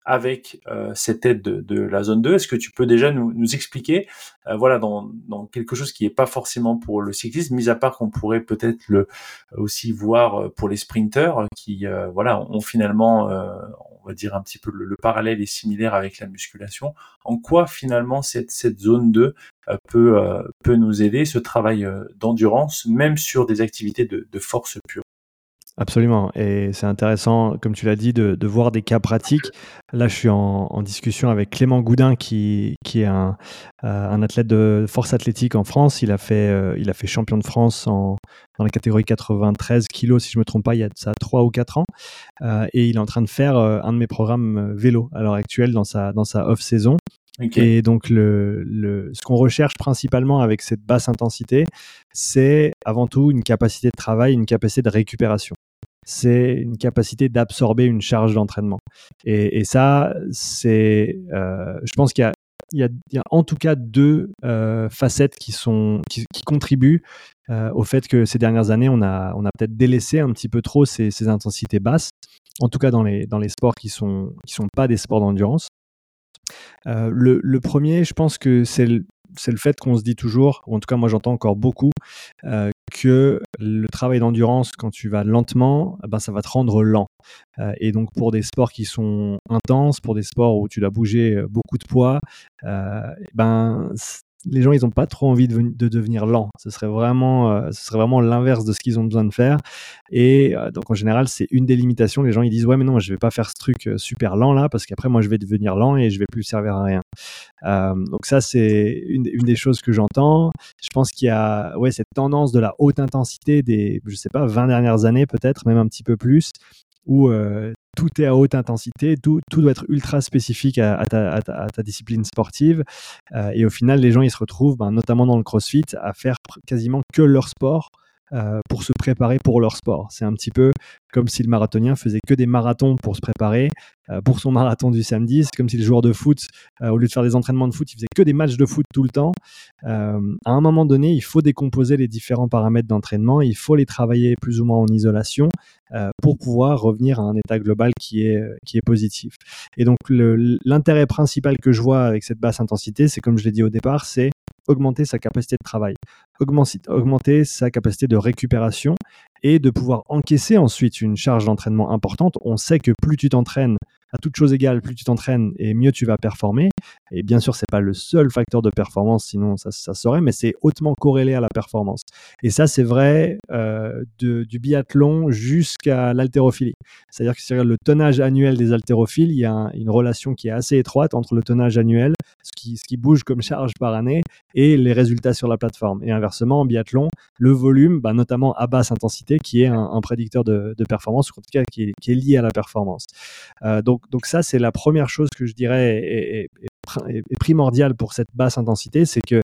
avec euh, cette aide de, la zone 2. Est-ce que tu peux déjà nous, expliquer, euh, voilà, dans, quelque chose qui n'est pas forcément pour le cyclisme, mis à part qu'on pourrait peut-être le aussi voir euh, pour les sprinteurs qui, voilà, ont finalement, on va dire un petit peu le, parallèle est similaire avec la musculation. En quoi finalement cette, zone 2 peut peut nous aider, ce travail d'endurance, même sur des activités de force pure? Absolument. Et c'est intéressant, comme tu l'as dit, de, voir des cas pratiques. Là, je suis en, discussion avec Clément Goudin, qui, qui est un, euh, un, athlète de force athlétique en France. Il a fait, euh, il a fait champion de France en, dans la catégorie 93 kilos, si je ne me trompe pas, il y a ça 3 ou 4 ans. Euh, et il est en train de faire un de mes programmes vélo à l'heure actuelle dans sa, dans sa off-saison. Et donc, le, le, ce qu'on recherche principalement avec cette basse intensité, c'est avant tout une capacité de travail, une capacité de récupération c'est une capacité d'absorber une charge d'entraînement. Et, ça, c'est, euh, je pense qu'il y, a, en tout cas deux euh, facettes qui, sont, qui, contribuent euh, au fait que ces dernières années, on a, on a peut-être délaissé un petit peu trop ces, intensités basses, en tout cas dans les, dans les sports qui ne sont, qui sont pas des sports d'endurance. le, premier, je pense que c'est c'est le fait qu'on se dit toujours, ou en tout cas moi j'entends encore beaucoup, que le travail d'endurance, quand tu vas lentement, ben, ça va te rendre lent. Euh, et donc pour des sports qui sont intenses, pour des sports où tu dois bouger euh, beaucoup de poids, eh ben, les gens, ils n'ont pas trop envie de, de, devenir lents. Ce serait vraiment, euh, vraiment l'inverse de ce qu'ils ont besoin de faire. Et euh, donc, en général, c'est une des limitations. Les gens, ils disent, ouais, mais non, je vais pas faire ce truc euh, super lent là, parce qu'après, moi, je vais devenir lent et je vais plus servir à rien. donc ça, c'est une, une, des choses que j'entends. Je pense qu'il y a, ouais, cette tendance de la haute intensité des, je sais pas, 20 dernières années, peut-être, même un petit peu plus, où tout est à haute intensité, tout, doit être ultra spécifique à, ta, discipline sportive. Euh, et au final, les gens, ils se retrouvent, ben, notamment dans le CrossFit, à faire quasiment que leur sport euh, pour se préparer pour leur sport. C'est un petit peu comme si le marathonien faisait que des marathons pour se préparer euh, pour son marathon du samedi. C'est comme si le joueur de foot, euh, au lieu de faire des entraînements de foot, il faisait que des matchs de foot tout le temps. à un moment donné, il faut décomposer les différents paramètres d'entraînement, il faut les travailler plus ou moins en isolation pour pouvoir revenir à un état global qui est, qui est positif. Et donc l'intérêt principal que je vois avec cette basse intensité, c'est comme je l'ai dit au départ, c'est augmenter sa capacité de travail, augmenter sa capacité de récupération et de pouvoir encaisser ensuite une charge d'entraînement importante. On sait que plus tu t'entraînes à toute chose égale, plus tu t'entraînes et mieux tu vas performer. Et bien sûr, c'est pas le seul facteur de performance, sinon ça, ça serait, mais c'est hautement corrélé à la performance. Et ça, c'est vrai euh, du biathlon jusqu'à l'haltérophilie. C'est-à-dire que sur le tonnage annuel des haltérophiles, il y a une relation qui est assez étroite entre le tonnage annuel, ce qui, ce qui bouge comme charge par année, et les résultats sur la plateforme. Et inversement, en biathlon, le volume, bah, notamment à basse intensité, qui est un, prédicteur de, performance, ou en tout cas qui est, lié à la performance. Euh, donc, ça, c'est la première chose que je dirais est, primordiale pour cette basse intensité, c'est que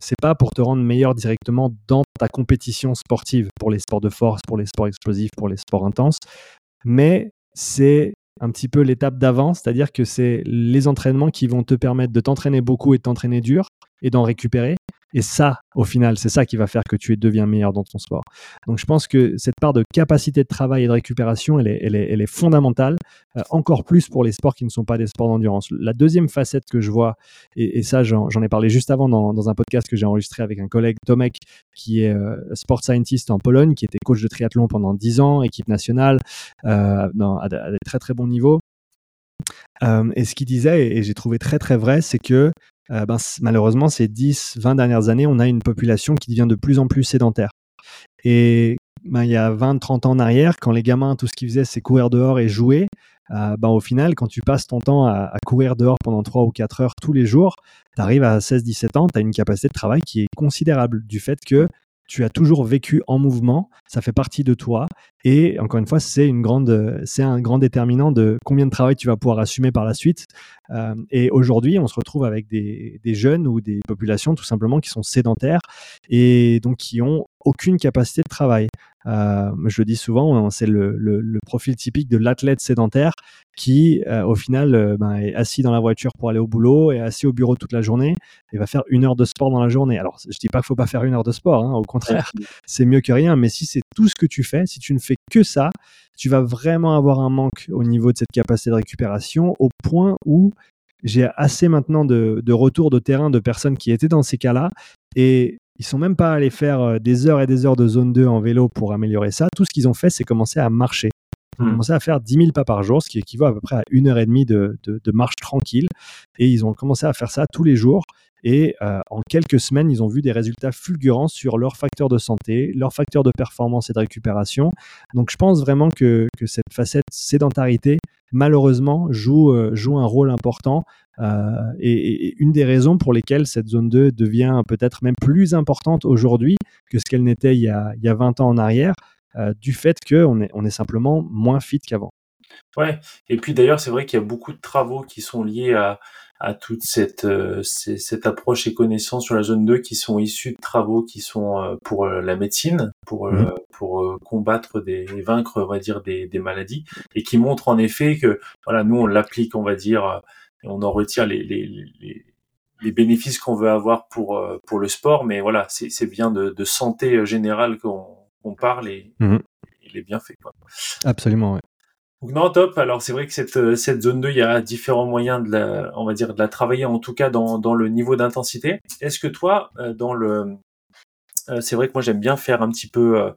c'est pas pour te rendre meilleur directement dans ta compétition sportive, pour les sports de force, pour les sports explosifs, pour les sports intenses, mais c'est un petit peu l'étape d'avant, c'est-à-dire que c'est les entraînements qui vont te permettre de t'entraîner beaucoup et de t'entraîner dur et d'en récupérer, et ça, au final, c'est ça qui va faire que tu deviens meilleur dans ton sport. Donc, je pense que cette part de capacité de travail et de récupération, elle est, elle est, elle est fondamentale, euh, encore plus pour les sports qui ne sont pas des sports d'endurance. La deuxième facette que je vois, et, ça, j'en ai parlé juste avant dans, un podcast que j'ai enregistré avec un collègue, Tomek, qui est euh, sport scientist en Pologne, qui était coach de triathlon pendant 10 ans, équipe nationale, euh, à, des très très bons niveaux. Et ce qu'il disait, et j'ai trouvé très très vrai, c'est que euh, ben, malheureusement, ces 10, 20 dernières années, on a une population qui devient de plus en plus sédentaire. Et ben, il y a 20, 30 ans en arrière, quand les gamins, tout ce qu'ils faisaient, c'est courir dehors et jouer, euh, ben, au final, quand tu passes ton temps à, courir dehors pendant 3 ou 4 heures tous les jours, tu arrives à 16, 17 ans, tu as une capacité de travail qui est considérable du fait que tu as toujours vécu en mouvement, ça fait partie de toi, Et encore une fois, c'est une grande, c'est un grand déterminant de combien de travail tu vas pouvoir assumer par la suite. Euh, et aujourd'hui, on se retrouve avec des, des, jeunes ou des populations tout simplement qui sont sédentaires et donc qui ont aucune capacité de travail. Euh, je le dis souvent, c'est le, le, le, profil typique de l'athlète sédentaire qui, euh, au final, ben, est assis dans la voiture pour aller au boulot, est assis au bureau toute la journée et va faire une heure de sport dans la journée. Alors, je dis pas qu'il faut pas faire une heure de sport, hein, au contraire, c'est mieux que rien. Mais si c'est tout ce que tu fais, si tu ne fais que ça, tu vas vraiment avoir un manque au niveau de cette capacité de récupération au point où j'ai assez maintenant de, de retours de terrain de personnes qui étaient dans ces cas-là et ils sont même pas allés faire euh, des heures et des heures de zone 2 en vélo pour améliorer ça. Tout ce qu'ils ont fait, c'est commencer à marcher. Ils ont hmm. commencé à faire 10 000 pas par jour, ce qui équivaut à peu près à une heure et demie de, de, marche tranquille. Et ils ont commencé à faire ça tous les jours. Et euh, en quelques semaines, ils ont vu des résultats fulgurants sur leurs facteurs de santé, leurs facteurs de performance et de récupération. Donc je pense vraiment que, cette facette sédentarité, malheureusement, joue, euh, un rôle important euh, et, une des raisons pour lesquelles cette zone 2 devient peut-être même plus importante aujourd'hui que ce qu'elle n'était il, y a, il y a 20 ans en arrière, du fait qu'on est, on est simplement moins fit qu'avant. Ouais, et puis d'ailleurs, c'est vrai qu'il y a beaucoup de travaux qui sont liés à, à toute cette, euh, cette approche et connaissances sur la zone 2 qui sont issus de travaux qui sont pour la médecine, pour, mmh. pour combattre des, et vaincre, on va dire, des, des maladies, et qui montrent en effet que, voilà, nous, on l'applique, on va dire, on en retire les, les, les, bénéfices qu'on veut avoir pour, euh, pour le sport. Mais voilà, c'est bien de, de, santé euh, générale qu'on parle et, mmh il est bien fait. Quoi. Absolument, ouais. Donc non, top. Alors c'est vrai que cette, euh, cette zone 2, il y a différents moyens de la, on va dire, de la travailler, en tout cas dans, dans le niveau d'intensité. Est-ce que toi, dans le, c'est vrai que moi j'aime bien faire un petit peu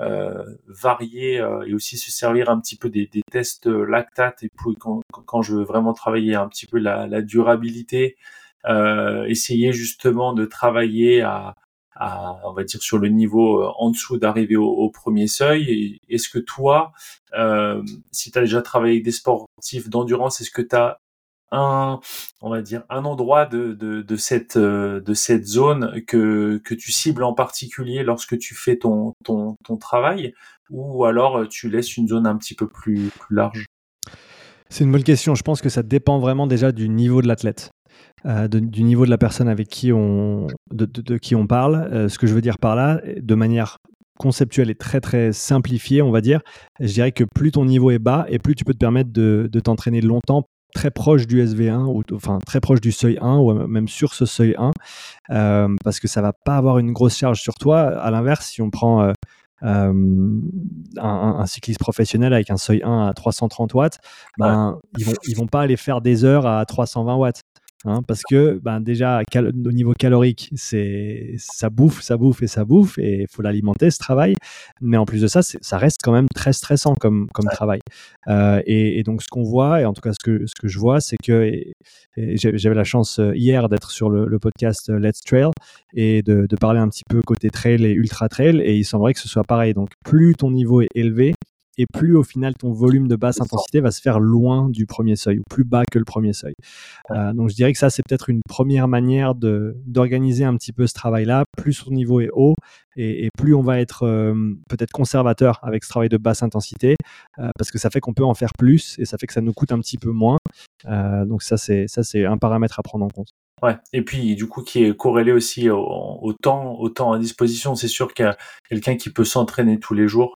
euh, varier euh, et aussi se servir un petit peu des, des tests lactate et puis quand, quand, je veux vraiment travailler un petit peu la, la durabilité, euh, essayer justement de travailler à, on va dire sur le niveau en dessous d'arriver au, au, premier seuil. Est-ce que toi, euh, si tu as déjà travaillé avec des sportifs d'endurance, est-ce que tu as un, on va dire, un endroit de, de, de, cette, euh, de cette zone que, que tu cibles en particulier lorsque tu fais ton, ton, ton travail? Ou alors euh, tu laisses une zone un petit peu plus, plus large? C'est une bonne question. Je pense que ça dépend vraiment déjà du niveau de l'athlète. Euh, du niveau de la personne avec qui on, de, de, qui on parle. ce que je veux dire par là, de manière conceptuelle et très très simplifiée, on va dire, je dirais que plus ton niveau est bas et plus tu peux te permettre de, t'entraîner longtemps très proche du SV1 ou enfin très proche du seuil 1 ou même sur ce seuil 1 euh, parce que ça va pas avoir une grosse charge sur toi. À l'inverse, si on prend euh, euh, un, cycliste professionnel avec un seuil 1 à 330 watts, ben, ils vont ils vont pas aller faire des heures à 320 watts. Hein, parce que ben, déjà au niveau calorique, c'est ça bouffe, ça bouffe et ça bouffe et il faut l'alimenter ce travail. Mais en plus de ça, ça reste quand même très stressant comme, comme travail. Euh, et, donc ce qu'on voit, et en tout cas ce que, ce que je vois, c'est que j'avais la chance euh, hier d'être sur le, podcast euh, Let's Trail et de, de, parler un petit peu côté trail et ultra trail. Et il semblerait que ce soit pareil. Donc plus ton niveau est élevé, et plus au final ton volume de basse intensité va se faire loin du premier seuil ou plus bas que le premier seuil. Euh, donc je dirais que ça c'est peut-être une première manière de d'organiser un petit peu ce travail-là. Plus son niveau est haut et, plus on va être euh, peut-être conservateur avec ce travail de basse intensité euh, parce que ça fait qu'on peut en faire plus et ça fait que ça nous coûte un petit peu moins. donc ça c'est ça c'est un paramètre à prendre en compte. Ouais. Et puis du coup qui est corrélé aussi au, au temps, au temps à disposition. C'est sûr qu'il y a quelqu'un qui peut s'entraîner tous les jours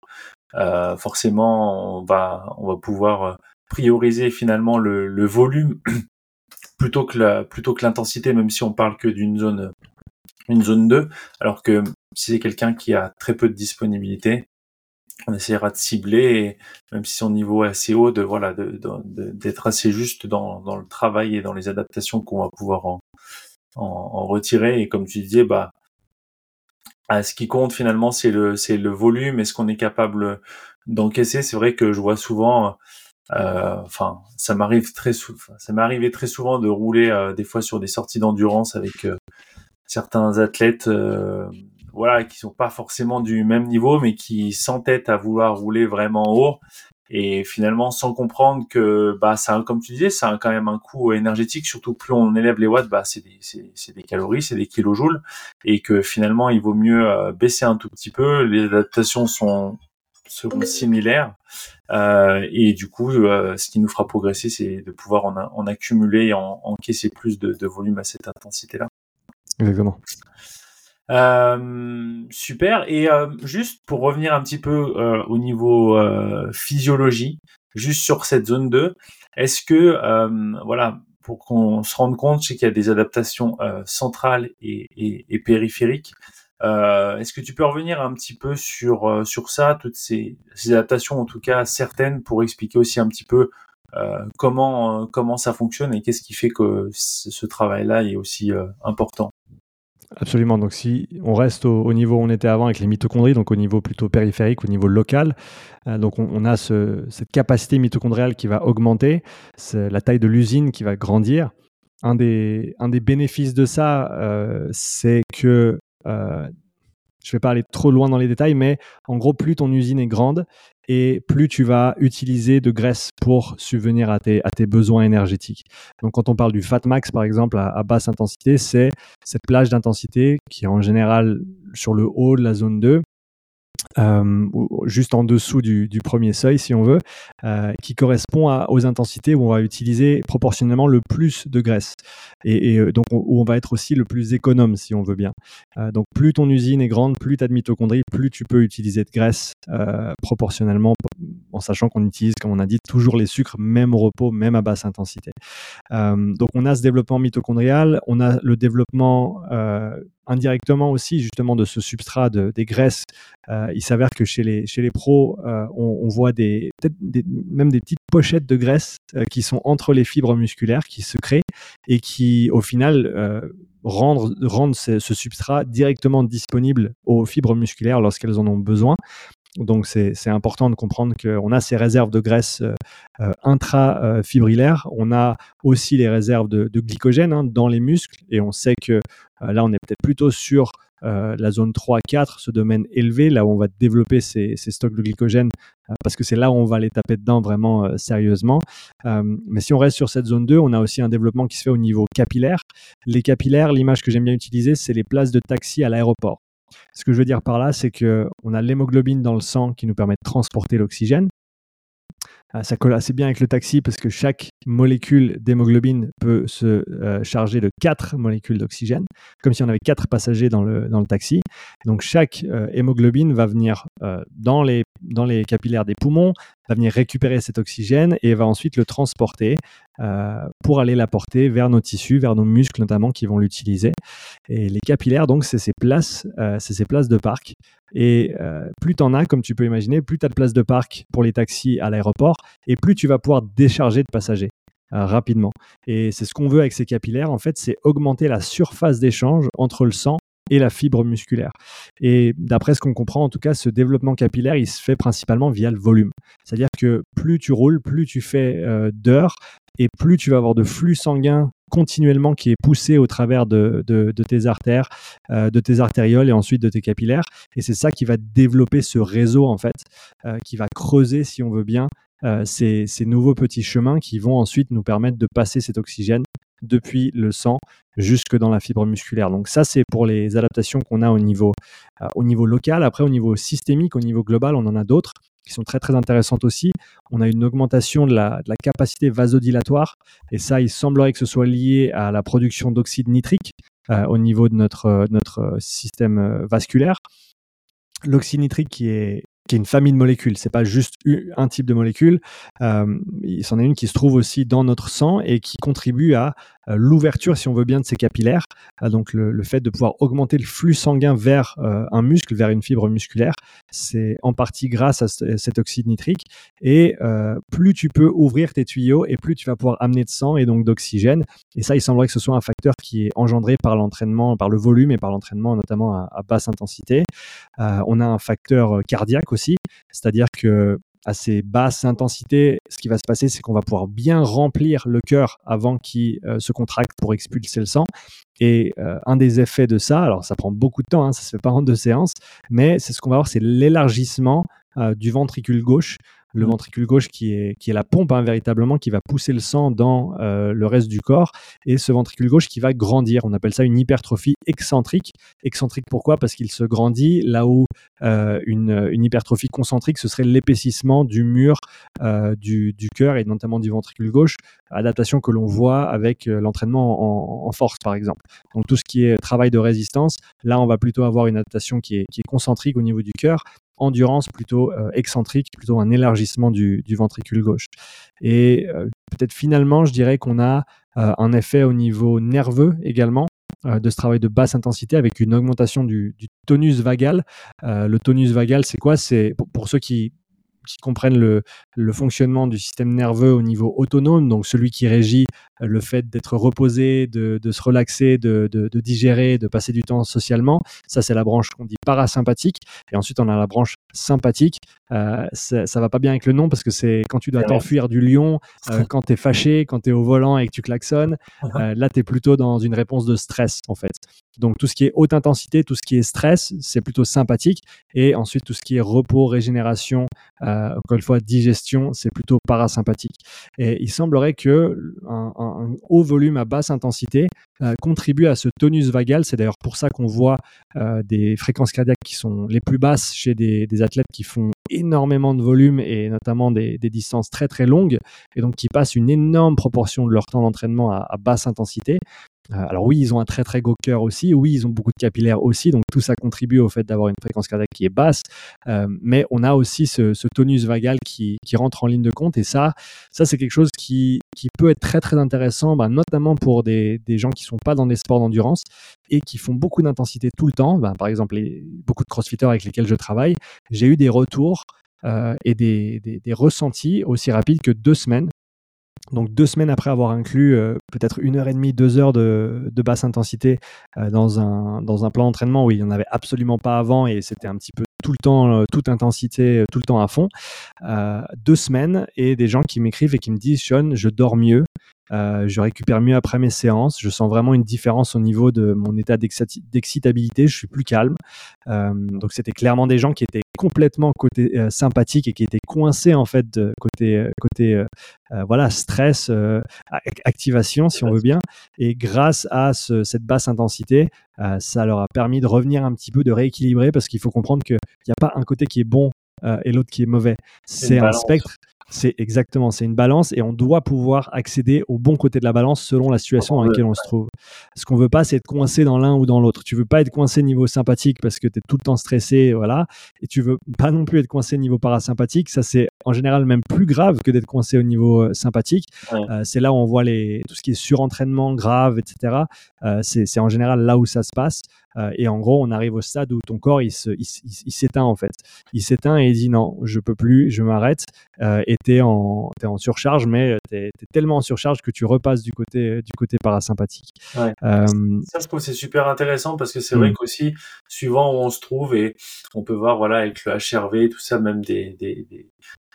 euh, forcément on va on va pouvoir euh, prioriser finalement le, le volume plutôt que la, plutôt que l'intensité, même si on parle que d'une zone une zone 2, alors que si c'est quelqu'un qui a très peu de disponibilité, on essaiera de cibler, même si son niveau est assez haut, de voilà, d'être de, de, assez juste dans, dans le travail et dans les adaptations qu'on va pouvoir en, en, en, retirer. Et comme tu disais, bah ce qui compte finalement, c'est le, c'est le volume et ce qu'on est capable d'encaisser. C'est vrai que je vois souvent, euh, enfin, ça m'arrive très souvent, ça m'est très souvent de rouler euh, des fois sur des sorties d'endurance avec euh, certains athlètes, voilà, qui sont pas forcément du même niveau, mais qui s'entêtent à vouloir rouler vraiment haut et finalement sans comprendre que bah ça comme tu disais ça a quand même un coût énergétique surtout plus on élève les watts bah c'est des c'est des calories c'est des kilojoules et que finalement il vaut mieux euh, baisser un tout petit peu les adaptations sont seront similaires. Euh, et du coup, euh, ce qui nous fera progresser, c'est de pouvoir en, accumuler et en, encaisser plus de, de volume à cette intensité-là. Exactement. Euh, super. Et euh, juste pour revenir un petit peu euh, au niveau euh, physiologie, juste sur cette zone 2, est-ce que, voilà, pour qu'on se rende compte, c'est qu'il y a des adaptations centrales et, périphériques. est-ce que tu peux revenir un petit peu sur sur ça, toutes ces, ces, adaptations, en tout cas certaines, pour expliquer aussi un petit peu comment comment ça fonctionne et qu'est-ce qui fait que ce travail-là est aussi important? Absolument. Donc, si on reste au, niveau où on était avant avec les mitochondries, donc au niveau plutôt périphérique, au niveau local, euh, donc on, a cette capacité mitochondriale qui va augmenter, la taille de l'usine qui va grandir. Un des, bénéfices de ça, euh, c'est que euh, je ne vais pas aller trop loin dans les détails, mais en gros, plus ton usine est grande et plus tu vas utiliser de graisse pour subvenir à tes, à tes besoins énergétiques. Donc, quand on parle du fat max, par exemple, à, basse intensité, c'est cette plage d'intensité qui est en général sur le haut de la zone 2 euh, juste en dessous du, premier seuil, si on veut, euh, qui correspond aux intensités où on va utiliser proportionnellement le plus de graisse et, euh, donc où on va être aussi le plus économe, si on veut bien. donc plus ton usine est grande, plus tu as de mitochondries, plus tu peux utiliser de graisse proportionnellement, en sachant qu'on utilise, comme on a dit, toujours les sucres, même au repos, même à basse intensité. donc on a ce développement mitochondrial, on a le développement indirectement aussi justement de ce substrat des graisses. Euh, il s'avère que chez les, pros, euh, on, voit même des petites pochettes de graisse euh, qui sont entre les fibres musculaires qui se créent et qui au final rendent, rendent ce, ce, substrat directement disponible aux fibres musculaires lorsqu'elles en ont besoin. Donc c'est important de comprendre qu'on a ces réserves de graisse euh, euh intra-fibrillaires, on a aussi les réserves de, glycogène hein, dans les muscles, et on sait que euh, là on est peut-être plutôt sur euh, la zone 3-4, ce domaine élevé, là où on va développer ces, stocks de glycogène, parce que c'est là où on va les taper dedans vraiment sérieusement. mais si on reste sur cette zone 2, on a aussi un développement qui se fait au niveau capillaire. Les capillaires, l'image que j'aime bien utiliser, c'est les places de taxi à l'aéroport. Ce que je veux dire par là, c'est qu'on a l'hémoglobine dans le sang qui nous permet de transporter l'oxygène. Euh, ça colle assez bien avec le taxi parce que chaque molécule d'hémoglobine peut se euh, charger de 4 molécules d'oxygène, comme si on avait 4 passagers dans le, dans le taxi. Donc chaque euh, hémoglobine va venir dans, les, dans les capillaires des poumons, va venir récupérer cet oxygène et va ensuite le transporter pour aller l'apporter vers nos tissus, vers nos muscles notamment qui vont l'utiliser. Et les capillaires, donc, c'est ces places, c'est ces places de parc. Et plus tu en as, comme tu peux imaginer, plus tu as de places de parc pour les taxis à l'aéroport, et plus tu vas pouvoir décharger de passagers euh, rapidement. Et c'est ce qu'on veut avec ces capillaires, en fait, c'est augmenter la surface d'échange entre le sang et la fibre musculaire. Et d'après ce qu'on comprend, en tout cas, ce développement capillaire, il se fait principalement via le volume. C'est-à-dire que plus tu roules, plus tu fais euh, d'heures, et plus tu vas avoir de flux sanguin continuellement qui est poussé au travers de, tes artères, euh, de tes artérioles et ensuite de tes capillaires. Et c'est ça qui va développer ce réseau, en fait, qui va creuser, si on veut bien, euh, ces, nouveaux petits chemins qui vont ensuite nous permettre de passer cet oxygène depuis le sang jusque dans la fibre musculaire. Donc ça, c'est pour les adaptations qu'on a au niveau, euh, au niveau local. Après, au niveau systémique, au niveau global, on en a d'autres qui sont très très intéressantes aussi. On a une augmentation de la, capacité vasodilatoire et ça, il semblerait que ce soit lié à la production d'oxyde nitrique euh, au niveau de notre, notre système vasculaire. L'oxyde nitrique qui est qui est une famille de molécules. C'est pas juste un type de molécule. Euh, il s'en est une qui se trouve aussi dans notre sang et qui contribue à l'ouverture, si on veut bien, de ces capillaires. Euh, donc le, fait de pouvoir augmenter le flux sanguin vers euh, un muscle, vers une fibre musculaire, c'est en partie grâce à cet oxyde nitrique. Et plus tu peux ouvrir tes tuyaux et plus tu vas pouvoir amener de sang et donc d'oxygène. Et ça, il semblerait que ce soit un facteur qui est engendré par l'entraînement, par le volume et par l'entraînement notamment à, basse intensité. on a un facteur cardiaque aussi, c'est-à-dire que à ces basses intensités, ce qui va se passer, c'est qu'on va pouvoir bien remplir le cœur avant qu'il euh, se contracte pour expulser le sang. Et euh, un des effets de ça, alors ça prend beaucoup de temps, hein, ça se fait pas en deux séances, mais c'est ce qu'on va voir, c'est l'élargissement euh, du ventricule gauche. Le ventricule gauche qui est, qui est la pompe hein, véritablement, qui va pousser le sang dans euh, le reste du corps, et ce ventricule gauche qui va grandir. On appelle ça une hypertrophie excentrique. Excentrique pourquoi? Parce qu'il se grandit là où euh, une, une, hypertrophie concentrique, ce serait l'épaississement du mur euh, du, du cœur et notamment du ventricule gauche, adaptation que l'on voit avec l'entraînement en, en, force par exemple. Donc tout ce qui est travail de résistance, là on va plutôt avoir une adaptation qui est, qui est concentrique au niveau du cœur endurance plutôt euh, excentrique, plutôt un élargissement du, ventricule gauche. Et euh, peut-être finalement, je dirais qu'on a euh, un effet au niveau nerveux également de ce travail de basse intensité avec une augmentation du, tonus vagal. le tonus vagal, c'est quoi? C'est pour, ceux qui qui comprennent le, fonctionnement du système nerveux au niveau autonome, donc celui qui régit euh, le fait d'être reposé, de, se relaxer, de, digérer, de passer du temps socialement. Ça, c'est la branche qu'on dit parasympathique. Et ensuite, on a la branche sympathique. Euh, ça, ça va pas bien avec le nom parce que c'est quand tu dois t'enfuir du lion, euh, quand tu es fâché, quand tu es au volant et que tu klaxonnes. Euh, là, tu es plutôt dans une réponse de stress, en fait. Donc, tout ce qui est haute intensité, tout ce qui est stress, c'est plutôt sympathique. Et ensuite, tout ce qui est repos, régénération, encore une fois, digestion, c'est plutôt parasympathique. Et il semblerait que un, un haut volume à basse intensité contribue à ce tonus vagal. C'est d'ailleurs pour ça qu'on voit des fréquences cardiaques qui sont les plus basses chez des, des athlètes qui font énormément de volume et notamment des, distances très très longues et donc qui passent une énorme proportion de leur temps d'entraînement à basse intensité. Euh, alors oui, ils ont un très très gros cœur aussi, oui, ils ont beaucoup de capillaires aussi, donc tout ça contribue au fait d'avoir une fréquence cardiaque qui est basse, euh, mais on a aussi ce, tonus vagal qui, rentre en ligne de compte, et ça, ça c'est quelque chose qui, peut être très très intéressant, bah, notamment pour des, gens qui sont pas dans des sports d'endurance et qui font beaucoup d'intensité tout le temps, bah, par exemple beaucoup de crossfitters avec lesquels je travaille, j'ai eu des retours euh, et des, ressentis aussi rapides que deux semaines donc deux semaines après avoir inclus euh, peut-être une heure et demie, deux heures de, basse intensité euh, dans, un, dans un plan d'entraînement où il n'y en avait absolument pas avant et c'était un petit peu tout le temps, euh, toute intensité, tout le temps à fond. deux semaines et des gens qui m'écrivent et qui me disent Sean, je dors mieux, euh, je récupère mieux après mes séances. Je sens vraiment une différence au niveau de mon état d'excitabilité. Je suis plus calme. Euh, donc c'était clairement des gens qui étaient complètement côté euh, sympathique et qui étaient coincés en fait de côté côté voilà stress, activation si on veut bien. Et grâce à cette basse intensité, ça leur a permis de revenir un petit peu, de rééquilibrer parce qu'il faut comprendre qu'il n'y a pas un côté qui est bon et l'autre qui est mauvais. C'est un spectre. C'est exactement, c'est une balance et on doit pouvoir accéder au bon côté de la balance selon la situation dans laquelle on se trouve. Ce qu'on veut pas, c'est être coincé dans l'un ou dans l'autre. Tu veux pas être coincé niveau sympathique parce que tu es tout le temps stressé, voilà. Et tu veux pas non plus être coincé niveau parasympathique. Ça, c'est en général même plus grave que d'être coincé au niveau euh, sympathique. Euh, c'est là où on voit les, tout ce qui est surentraînement grave, etc. Euh, c'est en général là où ça se passe. Euh, et en gros, on arrive au stade où ton corps, il, s'éteint en fait. Il s'éteint et il dit non, je peux plus, je m'arrête. Et tu es, en, surcharge, mais tu es, tellement en surcharge que tu repasses du côté, du côté parasympathique. Ça, je trouve c'est super intéressant parce que c'est vrai mm. qu'aussi, suivant où on se trouve, et on peut voir voilà, avec le HRV, tout ça, même des, des,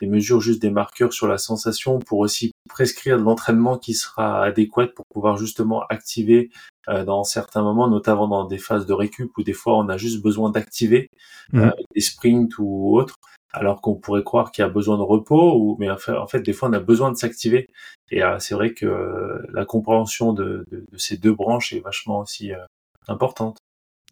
des mesures, juste des marqueurs sur la sensation pour aussi prescrire de l'entraînement qui sera adéquat pour pouvoir justement activer euh, dans certains moments, notamment dans des phases de récup où des fois on a juste besoin d'activer mmh. euh, des sprints ou autres, alors qu'on pourrait croire qu'il y a besoin de repos, ou mais en fait, des fois on a besoin de s'activer. Et euh, c'est vrai que la compréhension de, de, de, ces deux branches est vachement aussi importante.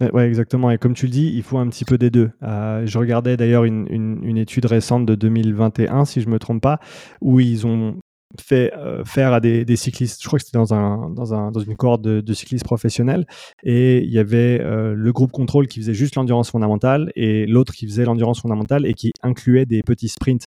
Ouais, exactement. Et comme tu le dis, il faut un petit peu des deux. Euh, je regardais d'ailleurs une, une, étude récente de 2021, si je me trompe pas, où ils ont fait euh, faire à des, des, cyclistes, je crois que c'était dans, un, dans, un, dans une cohorte de, cyclistes professionnels, et il y avait euh, le groupe contrôle qui faisait juste l'endurance fondamentale et l'autre qui faisait l'endurance fondamentale et qui incluait des petits sprints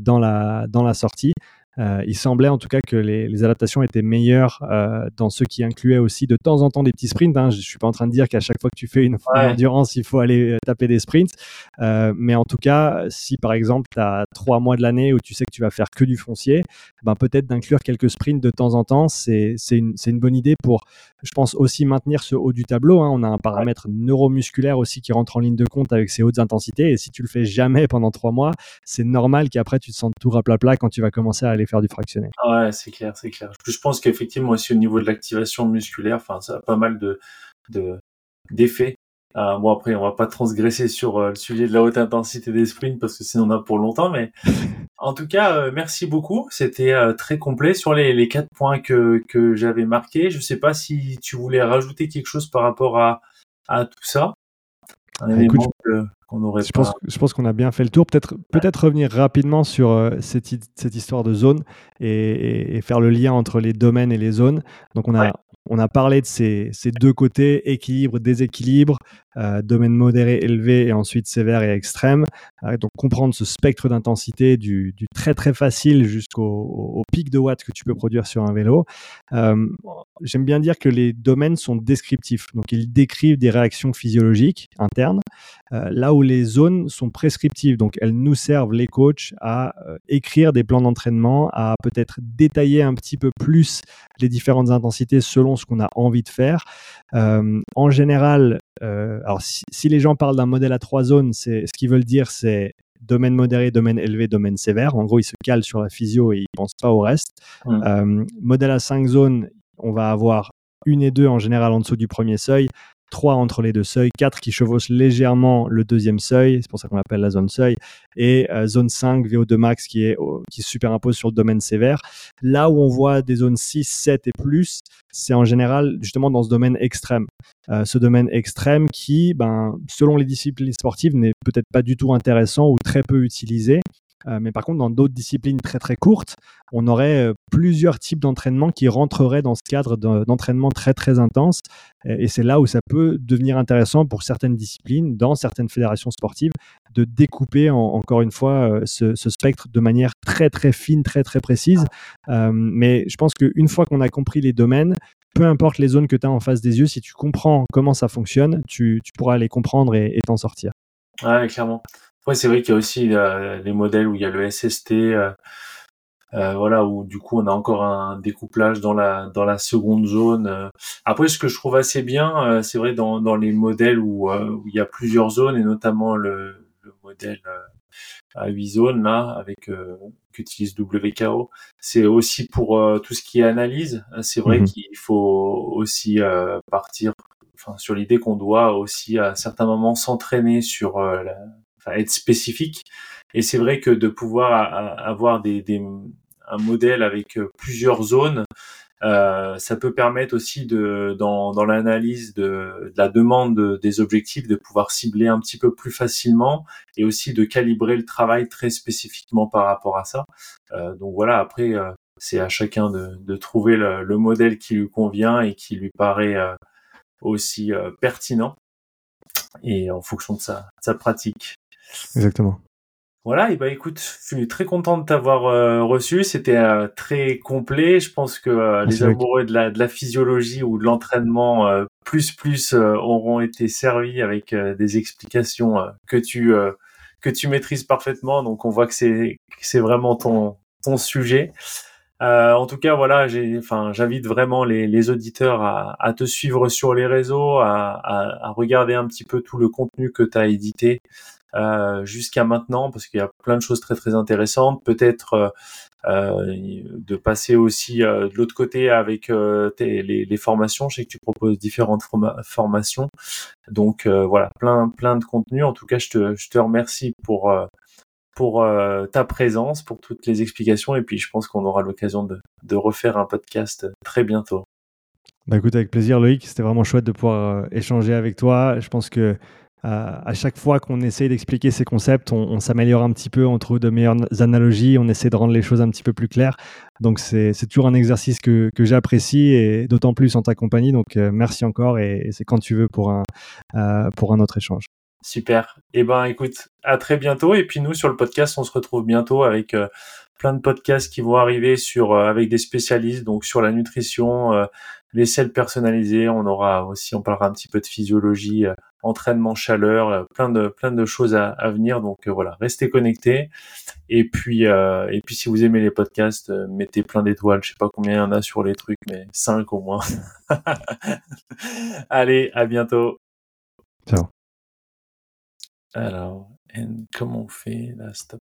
dans, la, dans la sortie. Euh, il semblait en tout cas que les, adaptations étaient meilleures euh, dans ceux qui incluaient aussi de temps en temps des petits sprints. Hein. Je ne suis pas en train de dire qu'à chaque fois que tu fais une, endurance, il faut aller euh, taper des sprints. mais en tout cas, si par exemple tu as trois mois de l'année où tu sais que tu vas faire que du foncier, ben peut-être d'inclure quelques sprints de temps en temps, c'est une, une, bonne idée pour, je pense, aussi maintenir ce haut du tableau. Hein. On a un paramètre neuromusculaire aussi qui rentre en ligne de compte avec ces hautes intensités. Et si tu le fais jamais pendant trois mois, c'est normal qu'après tu te sentes tout plat quand tu vas commencer à aller faire du fractionné. Ouais, c'est clair, c'est clair. Je pense qu'effectivement aussi au niveau de l'activation musculaire, enfin, ça a pas mal de d'effets Euh, bon après, on va pas transgresser sur euh, le sujet de la haute intensité des sprints parce que sinon on a pour longtemps. Mais en tout cas, euh, merci beaucoup. C'était très complet sur les, les quatre points que, que j'avais marqués. Je sais pas si tu voulais rajouter quelque chose par rapport à, à tout ça. Un écoute, qu'on aurait je, pense, je pense qu'on a bien fait le tour. Peut-être revenir rapidement sur cette, cette, histoire de zone et, et, faire le lien entre les domaines et les zones. Donc on a, on a parlé de ces, deux côtés, équilibre, déséquilibre, euh, domaine modéré, élevé et ensuite sévère et extrême. Euh, donc comprendre ce spectre d'intensité du, très très facile jusqu'au pic de watts que tu peux produire sur un vélo. Euh, j'aime bien dire que les domaines sont descriptifs, donc ils décrivent des réactions physiologiques internes, là où les zones sont prescriptives, donc elles nous servent les coachs à écrire des plans d'entraînement, à peut-être détailler un petit peu plus les différentes intensités selon ce qu'on a envie de faire. Euh, en général, euh, alors si, les gens parlent d'un modèle à trois zones, c'est ce qu'ils veulent dire, c'est domaine modéré, domaine élevé, domaine sévère. En gros, ils se calent sur la physio et ils pensent pas au reste. Mmh. Euh, modèle à cinq zones, on va avoir une et deux en général en dessous du premier seuil. 3 entre les deux seuils, 4 qui chevauchent légèrement le deuxième seuil, c'est pour ça qu'on l'appelle la zone seuil, et euh, zone 5, VO2 max qui, est, qui superimpose sur le domaine sévère. Là où on voit des zones 6, 7 et plus, c'est en général justement dans ce domaine extrême. Euh, ce domaine extrême qui, ben, selon les disciplines sportives, n'est peut-être pas du tout intéressant ou très peu utilisé. Euh, mais par contre, dans d'autres disciplines très très courtes, on aurait euh, plusieurs types d'entraînement qui rentreraient dans ce cadre d'entraînement très très intense. Et c'est là où ça peut devenir intéressant pour certaines disciplines, dans certaines fédérations sportives, de découper encore une fois euh, ce, spectre de manière très très fine, très très précise. mais je pense qu'une fois qu'on a compris les domaines, peu importe les zones que tu as en face des yeux, si tu comprends comment ça fonctionne, tu, pourras les comprendre et t'en sortir. Ouais, clairement. Ouais, c'est vrai qu'il y a aussi euh, les modèles où il y a le SST, euh, euh, voilà, où du coup on a encore un découplage dans la dans la seconde zone. Après, ce que je trouve assez bien, c'est vrai dans dans les modèles où, où il y a plusieurs zones et notamment le, le modèle à 8 zones là avec qu'utilise WKO, c'est aussi pour tout ce qui est analyse. C'est vrai mmh qu'il faut aussi partir enfin sur l'idée qu'on doit aussi à certains moments s'entraîner sur la, être spécifique. Et c'est vrai que de pouvoir avoir des, un modèle avec euh, plusieurs zones, euh, ça peut permettre aussi de, dans, dans l'analyse de, la demande des objectifs, de pouvoir cibler un petit peu plus facilement et aussi de calibrer le travail très spécifiquement par rapport à ça. Euh, donc voilà, après, c'est à chacun de, de trouver le, le, modèle qui lui convient et qui lui paraît aussi pertinent et en fonction de sa, sa pratique. Exactement. Voilà, et bah écoute, je suis très content de t'avoir euh, reçu. C'était euh, très complet. Je pense que euh, les amoureux de la, de la physiologie ou de l'entraînement plus plus auront été servis avec des explications que tu que tu maîtrises parfaitement. Donc on voit que c'est c'est vraiment ton ton sujet. en tout cas, voilà, j'ai, enfin, j'invite vraiment les, les auditeurs à, à, te suivre sur les réseaux, à, à, à, regarder un petit peu tout le contenu que tu as édité, euh, jusqu'à maintenant parce qu'il y a plein de choses très très intéressantes. Peut-être euh, euh de passer aussi euh, de l'autre côté avec tes, les, les, formations. Je sais que tu proposes différentes formations. Donc voilà, plein plein de contenu. En tout cas, je te, je te remercie pour pour ta présence, pour toutes les explications. Et puis, je pense qu'on aura l'occasion de, de refaire un podcast très bientôt. Bah écoute, avec plaisir Loïc, c'était vraiment chouette de pouvoir échanger avec toi. Je pense que euh, à chaque fois qu'on essaye d'expliquer ces concepts, on, s'améliore un petit peu, on trouve de meilleures analogies, on essaie de rendre les choses un petit peu plus claires. Donc c'est toujours un exercice que, j'apprécie et d'autant plus en ta compagnie. Donc euh, merci encore et, c'est quand tu veux pour un, euh, pour un autre échange. Super. Eh ben écoute, à très bientôt. Et puis nous sur le podcast, on se retrouve bientôt avec plein de podcasts qui vont arriver sur avec des spécialistes donc sur la nutrition, les selles personnalisées. On aura aussi, on parlera un petit peu de physiologie entraînement chaleur, euh, plein de plein de choses à, à venir. Donc euh, voilà, restez connectés. Et puis euh, et puis si vous aimez les podcasts, mettez plein d'étoiles. Je sais pas combien il y en a sur les trucs, mais 5 au moins. Allez, à bientôt. Ciao. Alors, comment on fait la stop